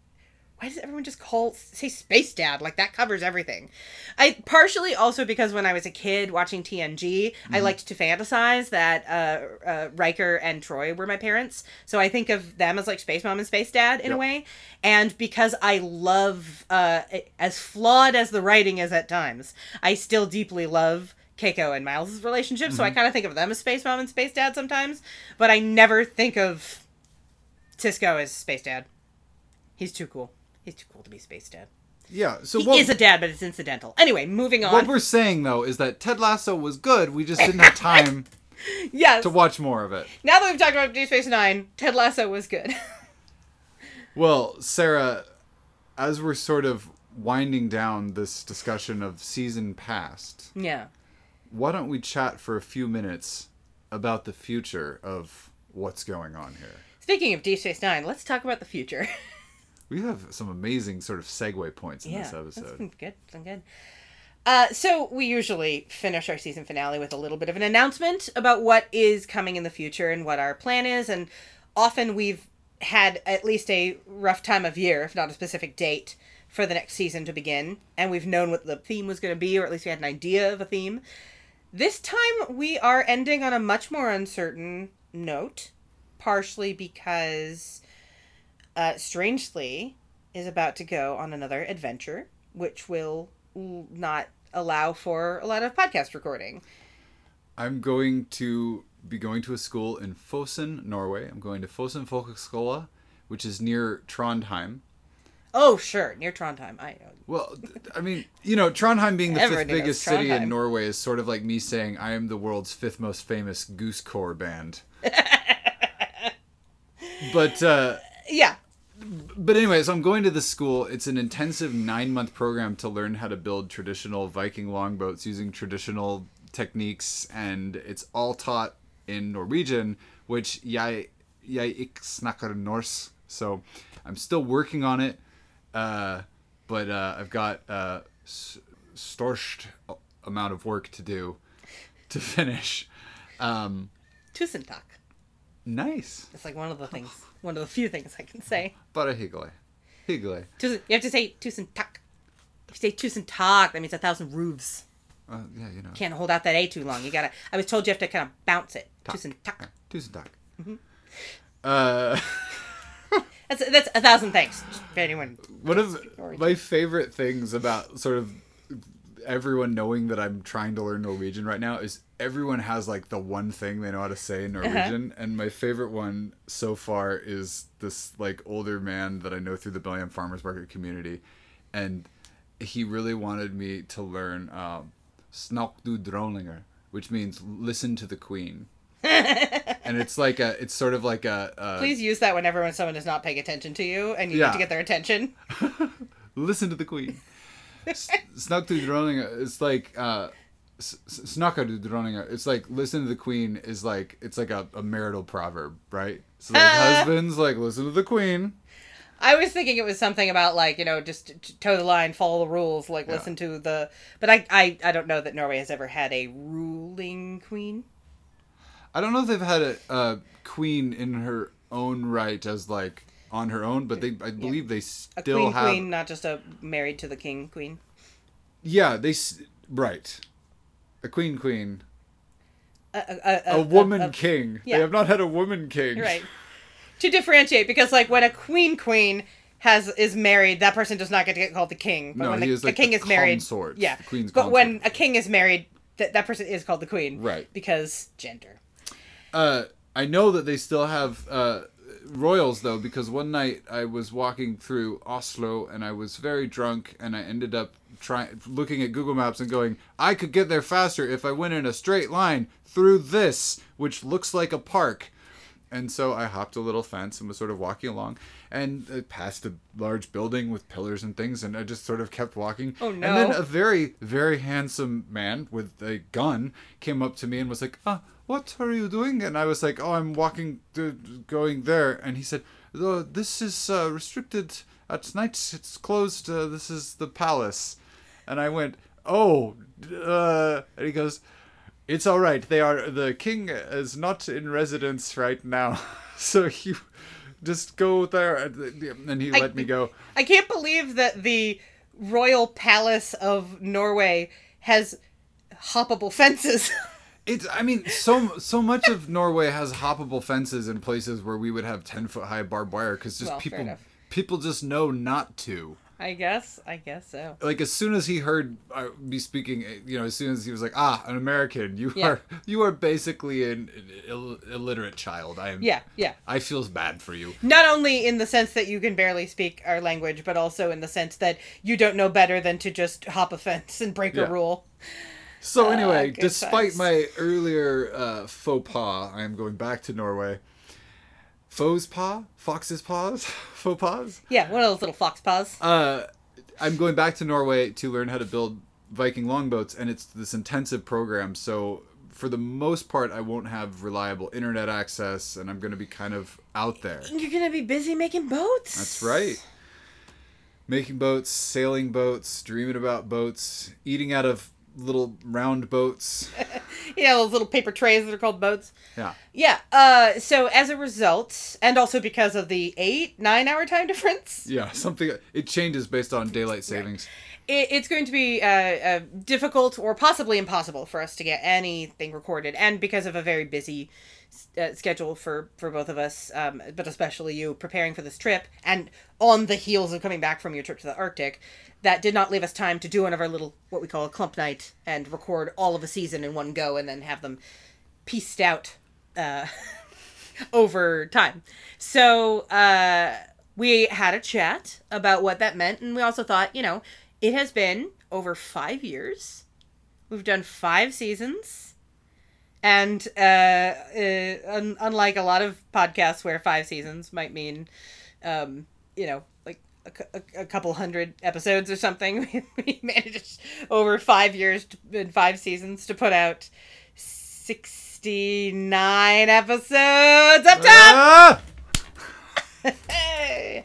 why does everyone just call say space dad? Like that covers everything. I partially also because when I was a kid watching TNG, I liked to fantasize that uh, uh, Riker and Troi were my parents. So I think of them as like space mom and space dad in a way. And because I love, uh, as flawed as the writing is at times, I still deeply love Keiko and Miles' relationship. So I mm-hmm. kind of think of them as space mom and space dad sometimes. But I never think of Sisko as space dad. He's too cool. He's too cool to be space dad. yeah. So He what, is a dad, but it's incidental. Anyway, moving on. what we're saying though is that Ted Lasso was good. We just didn't have time yes. to watch more of it. Now that we've talked about Deep Space Nine, Ted Lasso was good. Well, Sarah, as we're sort of winding down this discussion of season past, yeah. Why don't we chat for a few minutes about the future of what's going on here? Speaking of Deep Space Nine, let's talk about the future. We have some amazing sort of segue points in yeah, this episode. good. Good. Uh, so we usually finish our season finale with a little bit of an announcement about what is coming in the future and what our plan is, and often we've had at least a rough time of year, if not a specific date, for the next season to begin, and we've known what the theme was going to be, or at least we had an idea of a theme. This time we are ending on a much more uncertain note, partially because uh, Strangely is about to go on another adventure, which will not allow for a lot of podcast recording. I'm going to be going to a school in Fosen, Norway. I'm going to Fosen Folkeskole, which is near Trondheim. Oh, sure, near Trondheim. I know. Well, I mean, you know, Trondheim being the fifth biggest city in Norway is sort of like me saying I am the world's fifth most famous goose core band. but uh, Yeah, but anyway, so I'm going to the school. It's an intensive nine month program to learn how to build traditional Viking longboats using traditional techniques, and it's all taught in Norwegian, which jeg, jeg ikke snakker Norse. So I'm still working on it, uh, but uh, I've got uh, s- størst amount of work to do to finish. Um, Tusen nice. It's like one of the things, one of the few things I can say. Bara. Hyggelig. Tusen, you have to say Tusen takk. If you say Tusen takk, that means a thousand roofs. Uh, yeah, you know. Can't hold out that A too long. You gotta. I was told you have to kind of bounce it. Tak. Tusen takk. Tusen. Mm-hmm. Uh, That's that's a thousand thanks. If anyone. one of my favorite things about sort of everyone knowing that I'm trying to learn Norwegian right now is everyone has like the one thing they know how to say in Norwegian, and my favorite one so far is this like older man that I know through the Bellingham Farmers Market community, and he really wanted me to learn um, "Snakk du dronninger," which means "listen to the queen." and it's like a, it's sort of like a, a Please use that whenever when someone is not paying attention to you and you Yeah. need to get their attention. listen to the queen. S- Snakk du dronninger. It's like uh, s- s- du. It's like listen to the queen is like it's like a, a marital proverb, right? So like Ah. husbands like listen to the queen. I was thinking it was something about like you know just toe the line, follow the rules, like Yeah. listen to the. But I, I I don't know that Norway has ever had a ruling queen. I don't know if they've had a, a queen in her own right as like on her own, but they I believe they A still queen have. queen, not just a married to the king queen. Yeah, they right. A queen queen. A, a, A, woman a- king. yeah. They have not had a woman king. right. To differentiate, because like when a queen queen has is married, that person does not get to get called the king. But No, when he the, is, like, a king the is married, consort, yeah. the queen's but when a king is married, that that person is called the queen, Right. Because gender. Uh, I know that they still have uh, royals though, because one night I was walking through Oslo and I was very drunk, and I ended up trying looking at Google Maps and going, I could get there faster if I went in a straight line through this, which looks like a park. And so I hopped a little fence and was sort of walking along, and passed a large building with pillars and things, and I just sort of kept walking. Oh, no. And then a very, very handsome man with a gun came up to me and was like, "Ah, what are you doing?" And I was like, "Oh, I'm walking, to, going there." And he said, "Oh, "This is uh, restricted at night. It's closed. Uh, this is the palace." And I went, "Oh," uh, and he goes, "It's all right. They are the king is not in residence right now, so you." Just go there, and he I- let me go. I can't believe that the royal palace of Norway has hoppable fences. It's. I mean, so so much of Norway has hoppable fences in places where we would have ten foot high barbed wire because just Well, people people just know not to. I guess. I guess so. Like as soon as he heard uh, me speaking, uh, you know, as soon as he was like, "Ah, an American, you Yeah. are you are basically an Ill- illiterate child." I am. Yeah, yeah. I feels bad for you. Not only in the sense that you can barely speak our language, but also in the sense that you don't know better than to just hop a fence and break Yeah. a rule. So Ah, anyway, good despite my earlier uh, faux pas, I am going back to Norway. Faux pas, fox's paws, faux paws. Yeah, one of those little fox paws. Uh, I'm going back to Norway to learn how to build Viking longboats, and it's this intensive program. So for the most part, I won't have reliable internet access, and I'm going to be kind of out there. You're gonna be busy making boats. That's right. Making boats, sailing boats, dreaming about boats, eating out of little round boats. Yeah, those little paper trays that are called boats. Yeah. Yeah. Uh, so as a result, and also because of the eight nine hour time difference, Yeah, something. It changes based on daylight savings. it, it's going to be uh, uh, difficult or possibly impossible for us to get anything recorded, and because of a very busy uh, schedule for for both of us, um, but especially you preparing for this trip, and on the heels of coming back from your trip to the Arctic, that did not leave us time to do one of our little what we call a clump night and record all of a season in one go, and then have them pieced out uh, over time. So uh, we had a chat about what that meant, and we also thought, you know, it has been over five years. We've done five seasons, and uh, uh, un- unlike a lot of podcasts where five seasons might mean, um, you know, like a, a, a couple hundred episodes or something, we managed over five years to, in five seasons to put out sixty-nine episodes up top. Ah! Hey.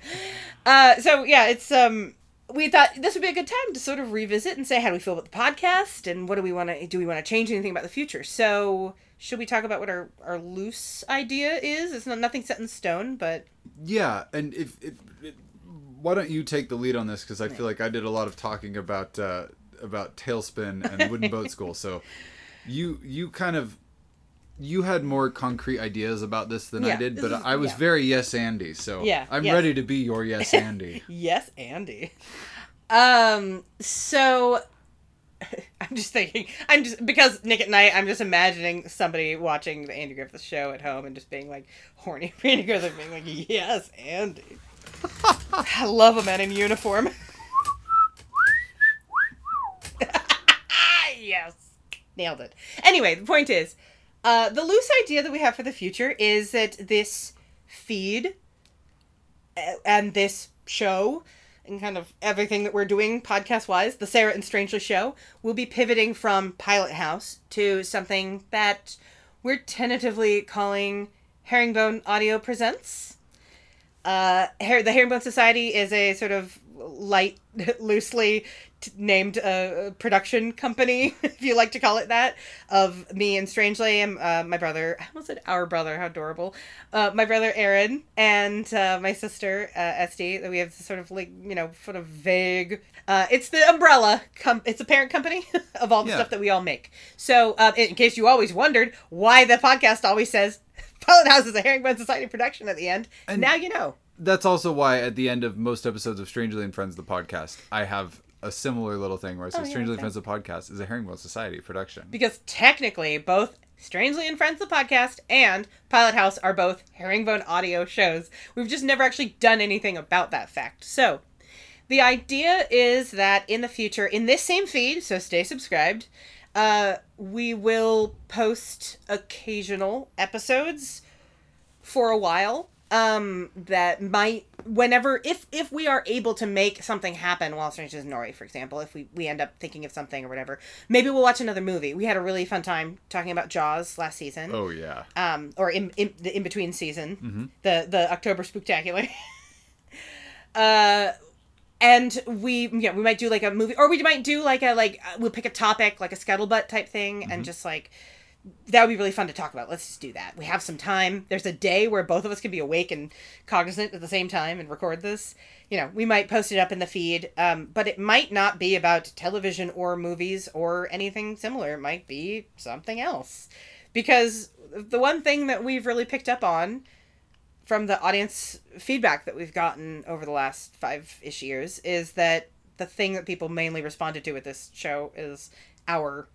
Uh, so yeah, it's um, we thought this would be a good time to sort of revisit and say how do we feel about the podcast and what do we want to do? We want to change anything about the future? So should we talk about what our our loose idea is? It's not nothing set in stone, but Yeah, and if, if, it why don't you take the lead on this? Because I feel like I did a lot of talking about uh, about TaleSpin and Wooden Boat School. So you you kind of you had more concrete ideas about this than I did, but is- I was yeah. very yes Andy. So Yeah, I'm yes. ready to be your yes Andy. yes, Andy. Um, so I'm just thinking. I'm just because Nick at Nite. I'm just imagining somebody watching the Andy Griffith show at home and just being like horny for Andy Griffith, being like, "Yes, Andy." I love a man in uniform. yes, nailed it. Anyway, the point is, uh, the loose idea that we have for the future is that this feed uh, and this show and kind of everything that we're doing podcast wise, the Sarah and Strangely show, will be pivoting from Pilot House to something that we're tentatively calling Herringbone Audio Presents. Uh, the Herringbone Society is a sort of light, loosely t- named uh, production company, if you like to call it that, of me and Strangely and uh, my brother. I almost said our brother. How adorable! Uh, my brother Aaron and uh, my sister uh, Esty. That we have sort of like you know sort of vague. Uh, it's the umbrella. Com- it's a parent company of all the Yeah. stuff that we all make. So, um, in case you always wondered why the podcast always says Pilot House is a Herringbone Society production at the end, And- now you know. That's also why at the end of most episodes of Strangely and Friends, the podcast, I have a similar little thing where I say Oh, yeah, Strangely and. Friends, the podcast is a Herringbone Society production. Because technically, both Strangely and Friends, the podcast, and Pilot House are both Herringbone audio shows. We've just never actually done anything about that fact. So, the idea is that in the future, in this same feed, so stay subscribed, uh, we will post occasional episodes for a while um that might whenever if if we are able to make something happen while strangers in Nori, for example if we we end up thinking of something or whatever maybe we'll watch another movie. We had a really fun time talking about jaws last season. Oh yeah. um or in, in the in between season the the october spooktacular. Uh and we yeah we might do like a movie or we might do like a like we'll pick a topic like a scuttlebutt type thing and just like that would be really fun to talk about. Let's just do that. We have some time. There's a day where both of us can be awake and cognizant at the same time and record this. You know we might post it up in the feed um, but it might not be about television or movies or anything similar. It might be something else. Because the one thing that we've really picked up on from the audience feedback that we've gotten over the last five ish years is that the thing that people mainly responded to with this show is our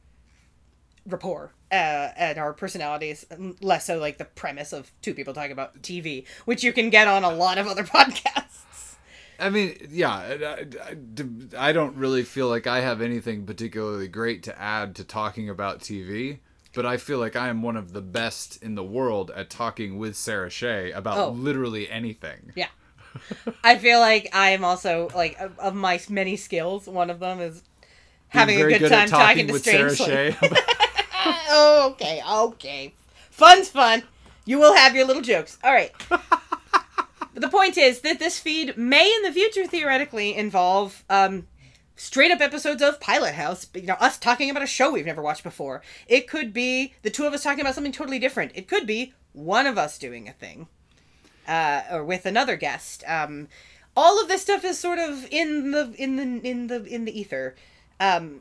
rapport uh, and our personalities, less so like the premise of two people talking about TV, which you can get on a lot of other podcasts. I mean, yeah, I, I- I don't really feel like I have anything particularly great to add to talking about TV, but I feel like I am one of the best in the world at talking with Sarah Shea about Oh. literally anything. Yeah. I feel like I am also like of, of my many skills, one of them is having a good, good time talking talking to with Sarah strangers. Oh, okay, okay. Fun's fun. You will have your little jokes. All right. the point is that this feed may in the future theoretically involve um, straight up episodes of Pilot House, you know, us talking about a show we've never watched before. It could be the two of us talking about something totally different. It could be one of us doing a thing uh, or with another guest. Um, all of this stuff is sort of in the in the in the in the ether, um,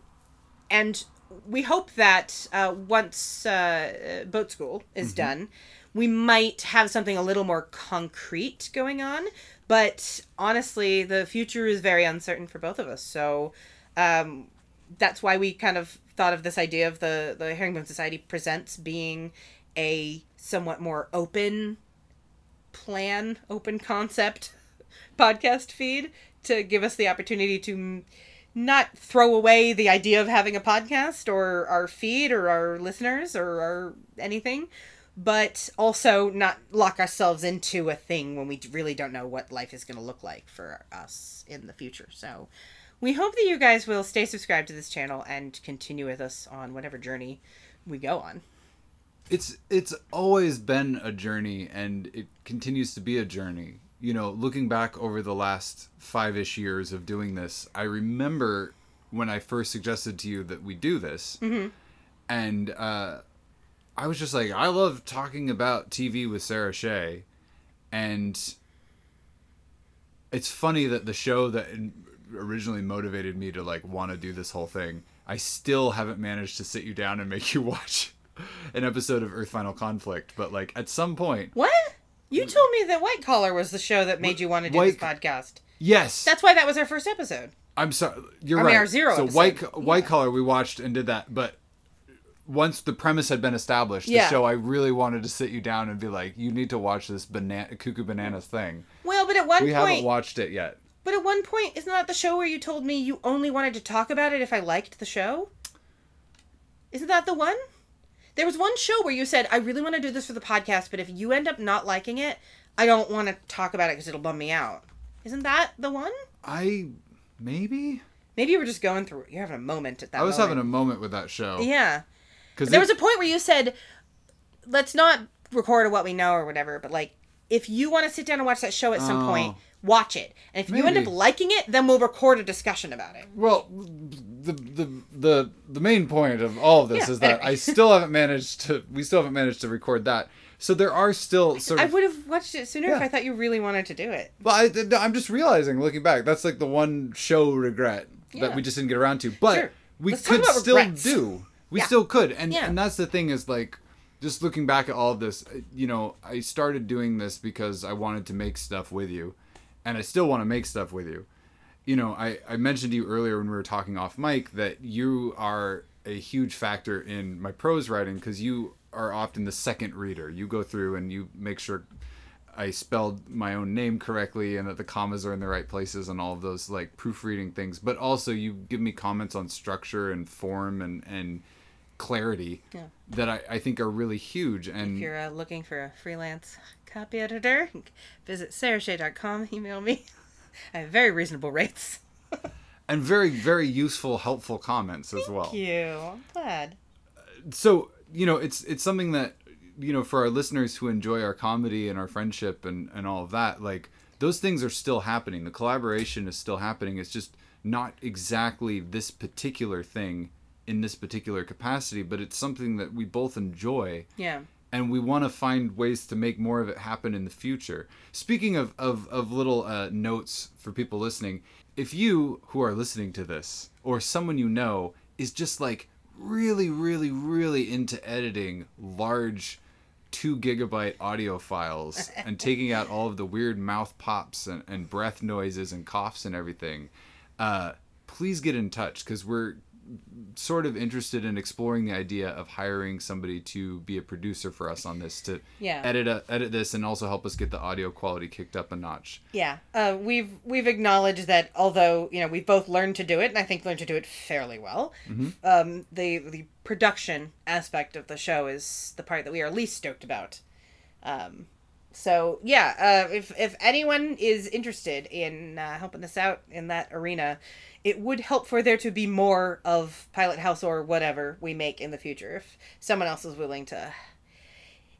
and we hope that uh, once uh, boat school is done, we might have something a little more concrete going on. But honestly, the future is very uncertain for both of us. So um, that's why we kind of thought of this idea of the the Herringbone Society presents being a somewhat more open plan, open concept podcast feed to give us the opportunity to not throw away the idea of having a podcast or our feed or our listeners or our anything, but also not lock ourselves into a thing when we really don't know what life is going to look like for us in the future. So we hope that you guys will stay subscribed to this channel and continue with us on whatever journey we go on. it's it's always been a journey and it continues to be a journey you know looking back over the last five-ish years of doing this i remember when i first suggested to you that we do this. And uh, i was just like i love talking about tv with sarah shea. And it's funny that the show that originally motivated me to like want to do this whole thing i still haven't managed to sit you down and make you watch an episode of earth final conflict. But like at some point What? You told me that White Collar was the show that made you want to do this podcast. yes That's why that was our first episode. I'm sorry. You're I mean, right. our zero So episode. white white collar we watched and did that, but once the premise had been established, Yeah. the show I really wanted to sit you down and be like, you need to watch this banana cuckoo bananas thing. Well, but at one point We haven't watched it yet. but at one point, isn't that the show where you told me you only wanted to talk about it if I liked the show? Isn't that the one? There was one show where you said, "I really want to do this for the podcast, but if you end up not liking it, I don't want to talk about it because it'll bum me out." Isn't that the one? I maybe Maybe you were just going through. You're having a moment at that. I was having a moment. moment with that show. Yeah. because There was a point where you said, "Let's not record what we know or whatever," but like, if you want to sit down and watch that show at some Oh. point, watch it. And if you end up liking it, then we'll record a discussion about it. Well, the the the the main point of all of this Yeah, is that. I still haven't managed to. We still haven't managed to record that. So there are still sort I would have watched it sooner if I thought you really wanted to do it. Well, I, I'm just realizing, looking back, that's like the one show regret Yeah. that we just didn't get around to. But Sure. we Let's could still regrets. do. We Yeah. still could, and Yeah. and that's the thing is like, just looking back at all of this, uh, you know, I started doing this because I wanted to make stuff with you, and I still want to make stuff with you. You know, I I mentioned to you earlier when we were talking off mic that you are a huge factor in my prose writing because you are often the second reader. You go through and you make sure I spelled my own name correctly and that the commas are in the right places and all of those like proofreading things. But also you give me comments on structure and form and and clarity Yeah. that I, I think are really huge. And If you're uh, looking for a freelance copy editor, visit sarahshay.com. Email me. I have very reasonable rates. and very very useful helpful comments as well. Thank you. I'm glad. so you know it's it's something that you know for our listeners who enjoy our comedy and our friendship and and all of that like those things are still happening the collaboration is still happening it's just not exactly this particular thing in this particular capacity but it's something that we both enjoy Yeah. And we want to find ways to make more of it happen in the future. Speaking of, of, of little uh, notes for people listening, if you who are listening to this or someone you know is just like really, really, really into editing large two gigabyte audio files and taking out all of the weird mouth pops and, and breath noises and coughs and everything, uh, please get in touch because we're sort of interested in exploring the idea of hiring somebody to be a producer for us on this to Yeah. edit a, edit this and also help us get the audio quality kicked up a notch. Yeah, uh, we've we've acknowledged that although you know we've both learned to do it, and I think learned to do it fairly well. Um, the the production aspect of the show is the part that we are least stoked about. Um, so yeah, uh, if if anyone is interested in uh, helping us out in that arena, it would help for there to be more of Pilot House or whatever we make in the future. If someone else is willing to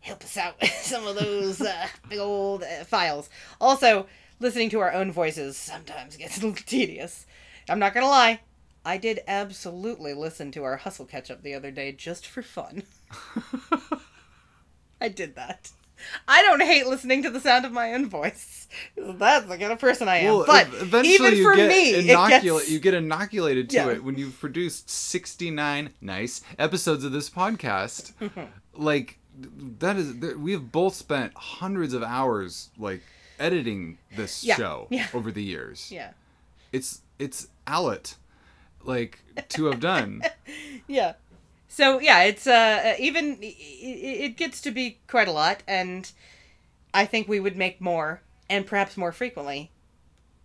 help us out with some of those uh, big old uh, files. Also, listening to our own voices sometimes gets a little tedious. I'm not gonna lie. I did absolutely listen to our hustle catch up the other day just for fun. I did that. I don't hate listening to the sound of my own voice. That's the kind of person I am. but eventually even you for get me, it inocula- gets you get inoculated to Yeah. it when you've produced 69 nice episodes of this podcast. like that is we have both spent hundreds of hours like editing this Yeah, show yeah. over the years. yeah, It's it's Allet like to have done. yeah. So yeah, it's uh even it, it gets to be quite a lot, and I think we would make more and perhaps more frequently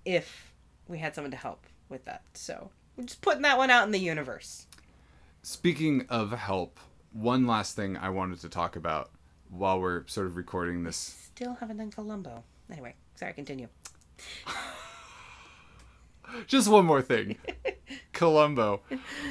if we had someone to help with that. So we're just putting that one out in the universe. Speaking of help, one last thing I wanted to talk about while we're sort of recording this Still haven't done Columbo. Anyway, sorry, continue. Just one more thing. Columbo.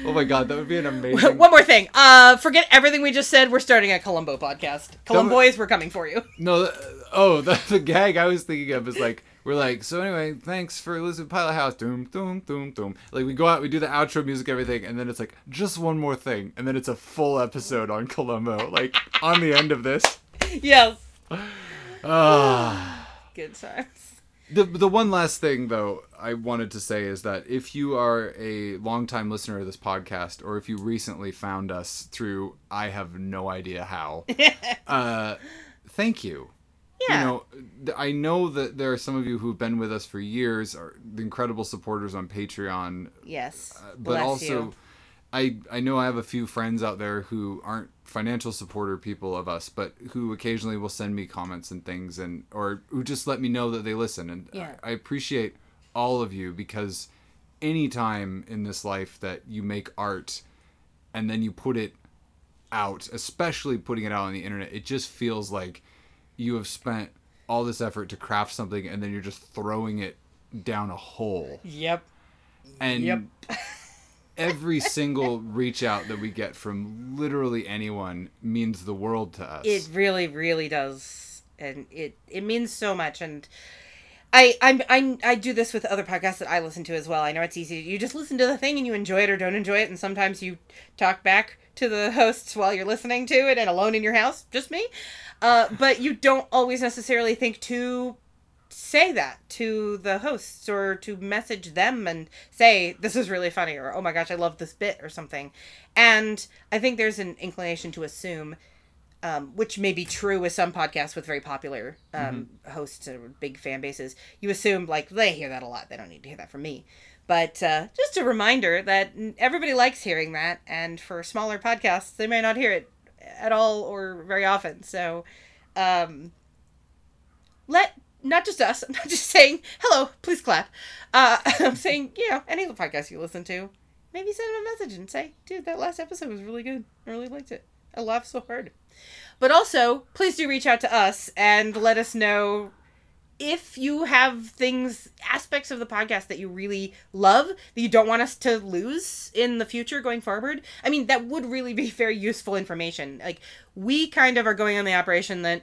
Oh my god, that would be an amazing. One more thing. Uh, forget everything we just said. We're starting a Columbo podcast. Columboys, we're coming for you. No, th- oh, the, the gag I was thinking of is like we're like so anyway. Thanks for listening to Pilot House. Doom, doom, doom, doom. Like we go out, we do the outro music, everything, and then it's like just one more thing, and then it's a full episode on Columbo. Like on the end of this. yes. Ah. Good times. The the one last thing though I wanted to say is that if you are a longtime listener of this podcast, or if you recently found us through I have no idea how, uh, thank you. Yeah. You know, I know that there are some of you who've been with us for years, are the incredible supporters on Patreon, Yes. Uh, but Bless also you. I I know I have a few friends out there who aren't financial supporter people of us, but who occasionally will send me comments and things and or who just let me know that they listen and Yeah. I, I appreciate all of you because any time in this life that you make art and then you put it out, especially putting it out on the internet, it just feels like you have spent all this effort to craft something and then you're just throwing it down a hole. Yep. And Yep. every single reach out that we get from literally anyone means the world to us. It really, really does, and it it means so much. And I I'm, I I do this with other podcasts that I listen to as well. I know it's easy. You just listen to the thing and you enjoy it or don't enjoy it, and sometimes you talk back to the hosts while you're listening to it and alone in your house, just me. Uh, but you don't always necessarily think to say that to the hosts or to message them and say this is really funny or oh my gosh i love this bit or something. And i think there's an inclination to assume um, which may be true with some podcasts with very popular um, hosts or big fan bases. You assume like they hear that a lot. They don't need to hear that from me. But uh, just a reminder that everybody likes hearing that. And for smaller podcasts they may not hear it at all or very often. So um, let not just us. I'm not just saying hello. Please clap. Uh, I'm saying you know any podcasts you listen to, maybe send them a message and say, dude, that last episode was really good. I really liked it. I laughed so hard. But also, please do reach out to us and let us know if you have things aspects of the podcast that you really love that you don't want us to lose in the future going forward i mean that would really be very useful information like we kind of are going on the operation that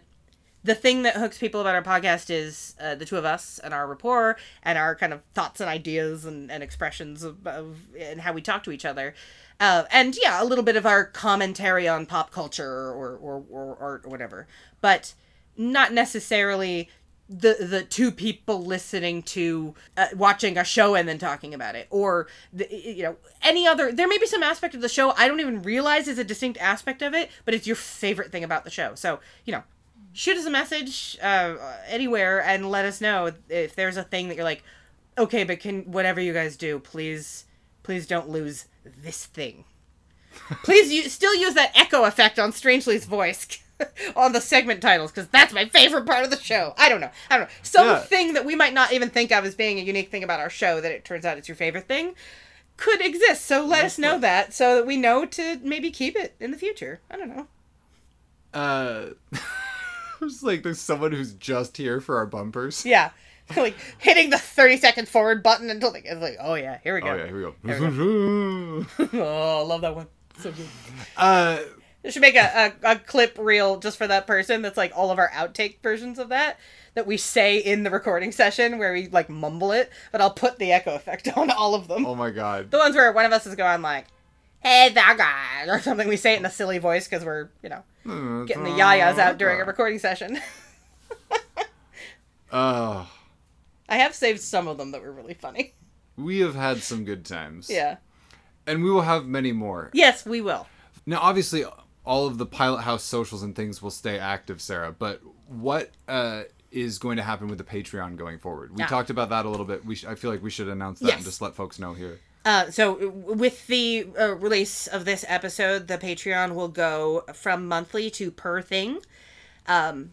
the thing that hooks people about our podcast is uh, the two of us and our rapport and our kind of thoughts and ideas and, and expressions of, of and how we talk to each other. Uh, and yeah a little bit of our commentary on pop culture or, or, or art or whatever. But not necessarily the the two people listening to uh, watching a show and then talking about it or the, you know any other there may be some aspect of the show i don't even realize is a distinct aspect of it but it's your favorite thing about the show. So you know shoot us a message uh, anywhere and let us know if there's a thing that you're like okay but can whatever you guys do please please don't lose this thing. Please you still use that echo effect on strangely's voice on the segment titles because that's my favorite part of the show. I don't know. I don't know. Something Yeah. that we might not even think of as being a unique thing about our show that it turns out it's your favorite thing could exist. So let us know that so that we know to maybe keep it in the future. I don't know. Uh it's like there's someone who's just here for our bumpers. Yeah. like hitting the 30 seconds forward button until like, it's like, oh yeah, here we go. Oh yeah, here we go. oh, I love that one. So good. uh We should make a, a, a clip reel just for that person that's like all of our outtake versions of that that we say in the recording session where we like mumble it, but I'll put the echo effect on all of them. oh my god. The ones where one of us is going like, hey, that guy, or something. We say it in a silly voice because we're, you know, getting the yayas out during a recording session. Oh, I have saved some of them that were really funny. we have had some good times. Yeah. And we will have many more. Yes, we will. Now, obviously, all of the Pilot House socials and things will stay active, Sarah. But what uh, is going to happen with the Patreon going forward? We Yeah. talked about that a little bit. We sh- I feel like we should announce that and just let folks know here. Uh, so with the uh, release of this episode, the Patreon will go from monthly to per thing, um,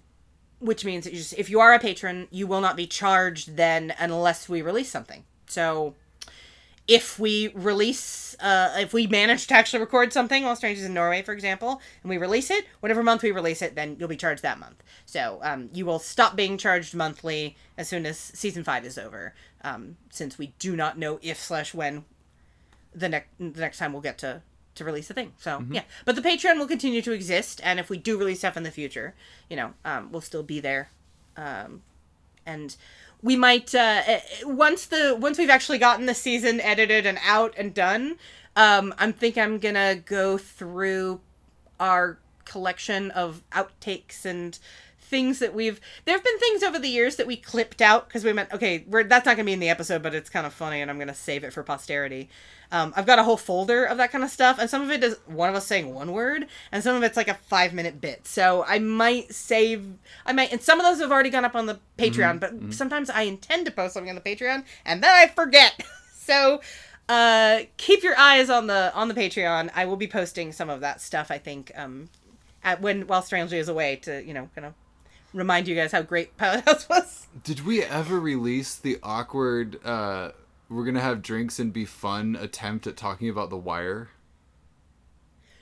which means just, if you are a patron, you will not be charged then unless we release something. So if we release, uh, if we manage to actually record something while Strangely's in Norway, for example, and we release it, whatever month we release it, then you'll be charged that month. So um, you will stop being charged monthly as soon as season five is over, um, since we do not know if slash when the next the next time we'll get to to release a thing. So yeah, but the Patreon will continue to exist, and if we do release stuff in the future, you know, um, we'll still be there, um, and we might uh, eh, once the once we've actually gotten the season edited and out and done. Um, I'm think I'm gonna go through our collection of outtakes and things that we've there have been things over the years that we clipped out because we meant okay, we're that's not gonna be in the episode, but it's kind of funny, and I'm gonna save it for posterity. Um, I've got a whole folder of that kind of stuff, and some of it is one of us saying one word, and some of it's like a five minute bit. So I might save, I might, and some of those have already gone up on the Patreon, but sometimes I intend to post something on the Patreon, and then I forget. so uh, keep your eyes on the on the Patreon. I will be posting some of that stuff. I think um, at when while Strangely is away to you know kind of remind you guys how great Pilot House was. Did we ever release the awkward uh we're gonna have drinks and be fun attempt at talking about the wire?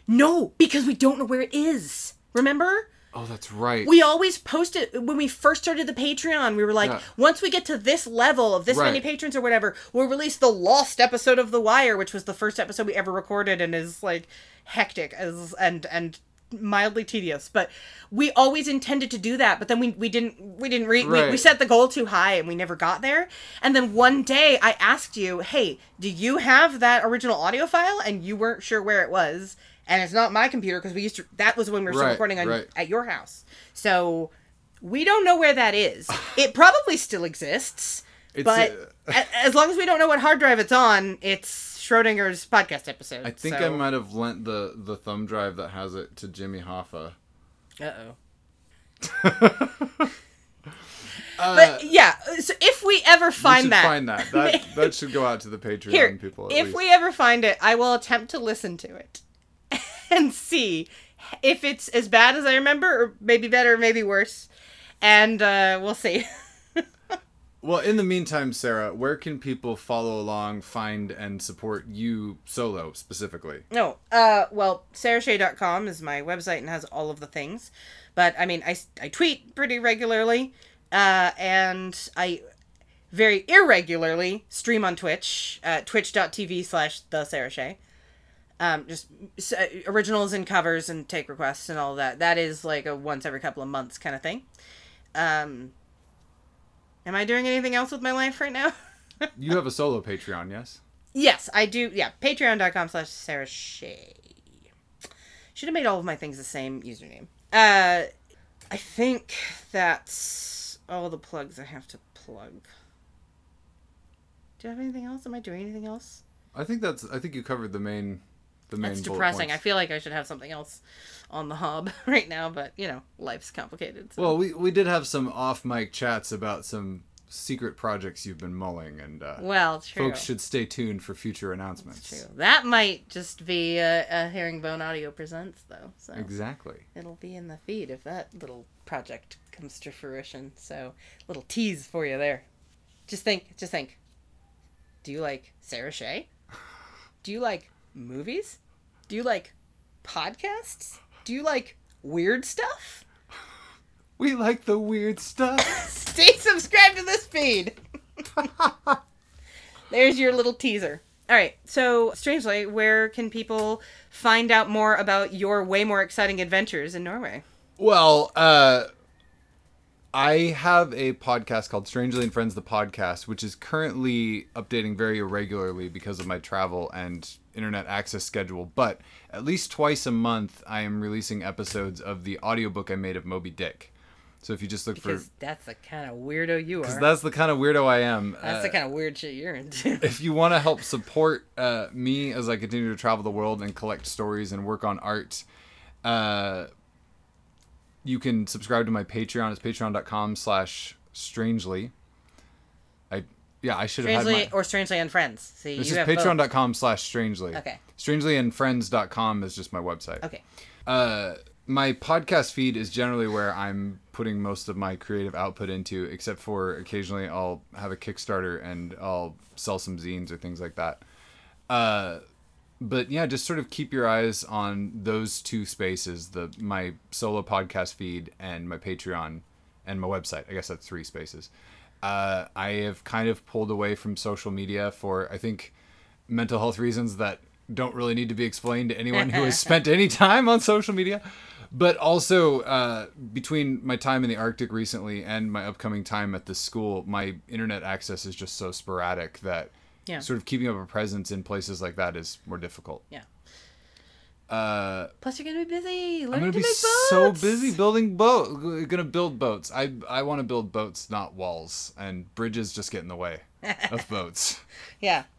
No, because we don't know where it is. Remember? Oh, that's right. We always posted when we first started the Patreon. We were like, Yeah. once we get to this level of this many patrons or whatever, we'll release the lost episode of The Wire, which was the first episode we ever recorded and is like hectic as and and mildly tedious. But we always intended to do that, but then we we didn't we didn't re- we, we set the goal too high and we never got there. And then one day I asked you, "Hey, do you have that original audio file?" And you weren't sure where it was. And it's not my computer because we used to. That was when we were still Right, recording on right. at your house. So we don't know where that is. It probably still exists, It's, but uh, a- as long as we don't know what hard drive it's on, it's Schrodinger's podcast episode. I think I might have lent the the thumb drive that has it to Jimmy Hoffa. Uh oh. But yeah, so if we ever find should that, find that. That that should go out to the Patreon here, people. At if least. we ever find it, I will attempt to listen to it and see if it's as bad as I remember, or maybe better, maybe worse, and uh, we'll see. Well, in the meantime, Sarah, where can people follow along, find, and support you solo specifically? No. Uh, well, sarahshay.com is my website and has all of the things. But, I mean, I, I tweet pretty regularly. Uh, and I very irregularly stream on Twitch at twitch.tv slash the Sarah. Um, just uh, originals and covers and take requests and all that. That is like a once every couple of months kind of thing. Um, am I doing anything else with my life right now? You have a solo Patreon, yes? Yes, I do. Yeah, patreon.com slash Sarah Shay. Should have made all of my things the same username. Uh, I think that's all the plugs I have to plug. Do I have anything else? Am I doing anything else? I think that's. I think you covered the main. The main. That's depressing. I feel like I should have something else on the hob right now, but you know, life's complicated. So. Well, we we did have some off mic chats about some secret projects you've been mulling, and uh, well, true. folks should stay tuned for future announcements. True. That might just be a, a Herringbone Audio Presents, though. So. Exactly. it'll be in the feed if that little project comes to fruition. So, little tease for you there. Just think, just think. Do you like Sarah Shay? Do you like movies? Do you like podcasts? Do you like weird stuff? We like the weird stuff. Stay subscribed to this feed. There's your little teaser. All right. So, strangely, where can people find out more about your way more exciting adventures in Norway? Well, uh, I have a podcast called Strangely and Friends, the podcast, which is currently updating very irregularly because of my travel and internet access schedule. But at least twice a month, I am releasing episodes of the audiobook I made of Moby Dick. So if you just look Because for. that's the kind of weirdo you are. Because that's the kind of weirdo I am. That's Uh, the kind of weird shit you're into. if you want to help support uh, me as I continue to travel the world and collect stories and work on art, uh, you can subscribe to my Patreon. It's patreon.com slash strangely. I yeah, I should have strangely had my or strangely and friends. See, This you is have patreon.com slash strangely. Okay. Strangely and friends.com is just my website. Okay. Uh, my podcast feed is generally where I'm putting most of my creative output into, except for occasionally I'll have a Kickstarter and I'll sell some zines or things like that. Uh, but yeah, just sort of keep your eyes on those two spaces: the my solo podcast feed and my Patreon and my website. I guess that's three spaces. Uh, I have kind of pulled away from social media for I think mental health reasons that don't really need to be explained to anyone who has spent any time on social media. But also, uh, between my time in the Arctic recently and my upcoming time at this school, my internet access is just so sporadic that Yeah. sort of keeping up a presence in places like that is more difficult. Yeah. Uh, Plus, you're gonna be busy I'm learning gonna to be make so busy building boat. Gonna build boats. I I want to build boats, not walls, and bridges just get in the way of boats. Yeah,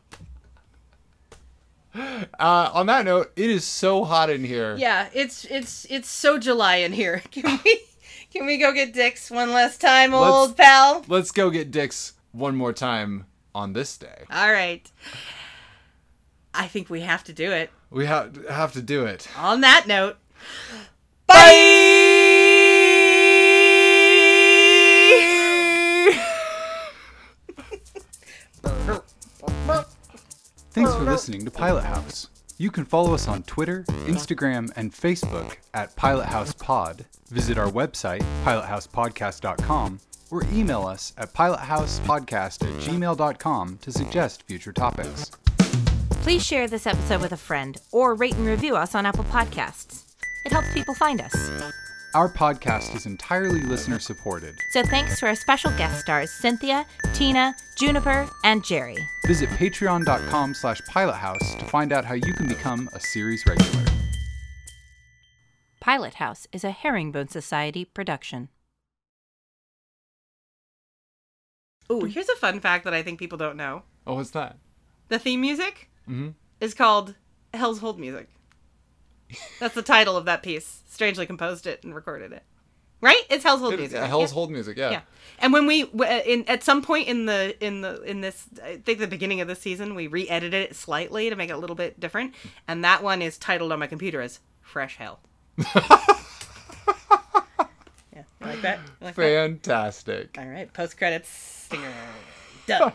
Uh, on that note, it is so hot in here. yeah. It's it's it's so July in here. Can we can we go get Dick's one last time, Let's- old pal? Let's go get Dick's one more time on this day. All right. I think we have to do it. We have have to do it. On that note, bye. Thanks for listening to Pilot House. You can follow us on Twitter, Instagram, and Facebook at Pilot House Pod. Visit our website, pilothousepodcast.com, or email us at pilothousepodcast at gmail.com to suggest future topics. Please share this episode with a friend or rate and review us on Apple Podcasts. It helps people find us. Our podcast is entirely listener supported. So thanks to our special guest stars Cynthia, Tina, Juniper, and Jerry. Visit patreon.com slash pilothouse to find out how you can become a series regular. Pilot House is a Herringbone Society production. Oh, here's a fun fact that I think people don't know: Oh, what's that? the theme music Mhm. is called "Hell's Hold Music." That's the title of that piece. Strangely composed it and recorded it. Right? It's Hell's Hold Music. Hell's Yeah. Hold music, yeah. Yeah. And when we uh, in at some point in the in the in this I think the beginning of the season we re-edited it slightly to make it a little bit different and that one is titled on my computer as Fresh Hell. Like that? You like that? Fantastic. All right, post credits stinger. Done.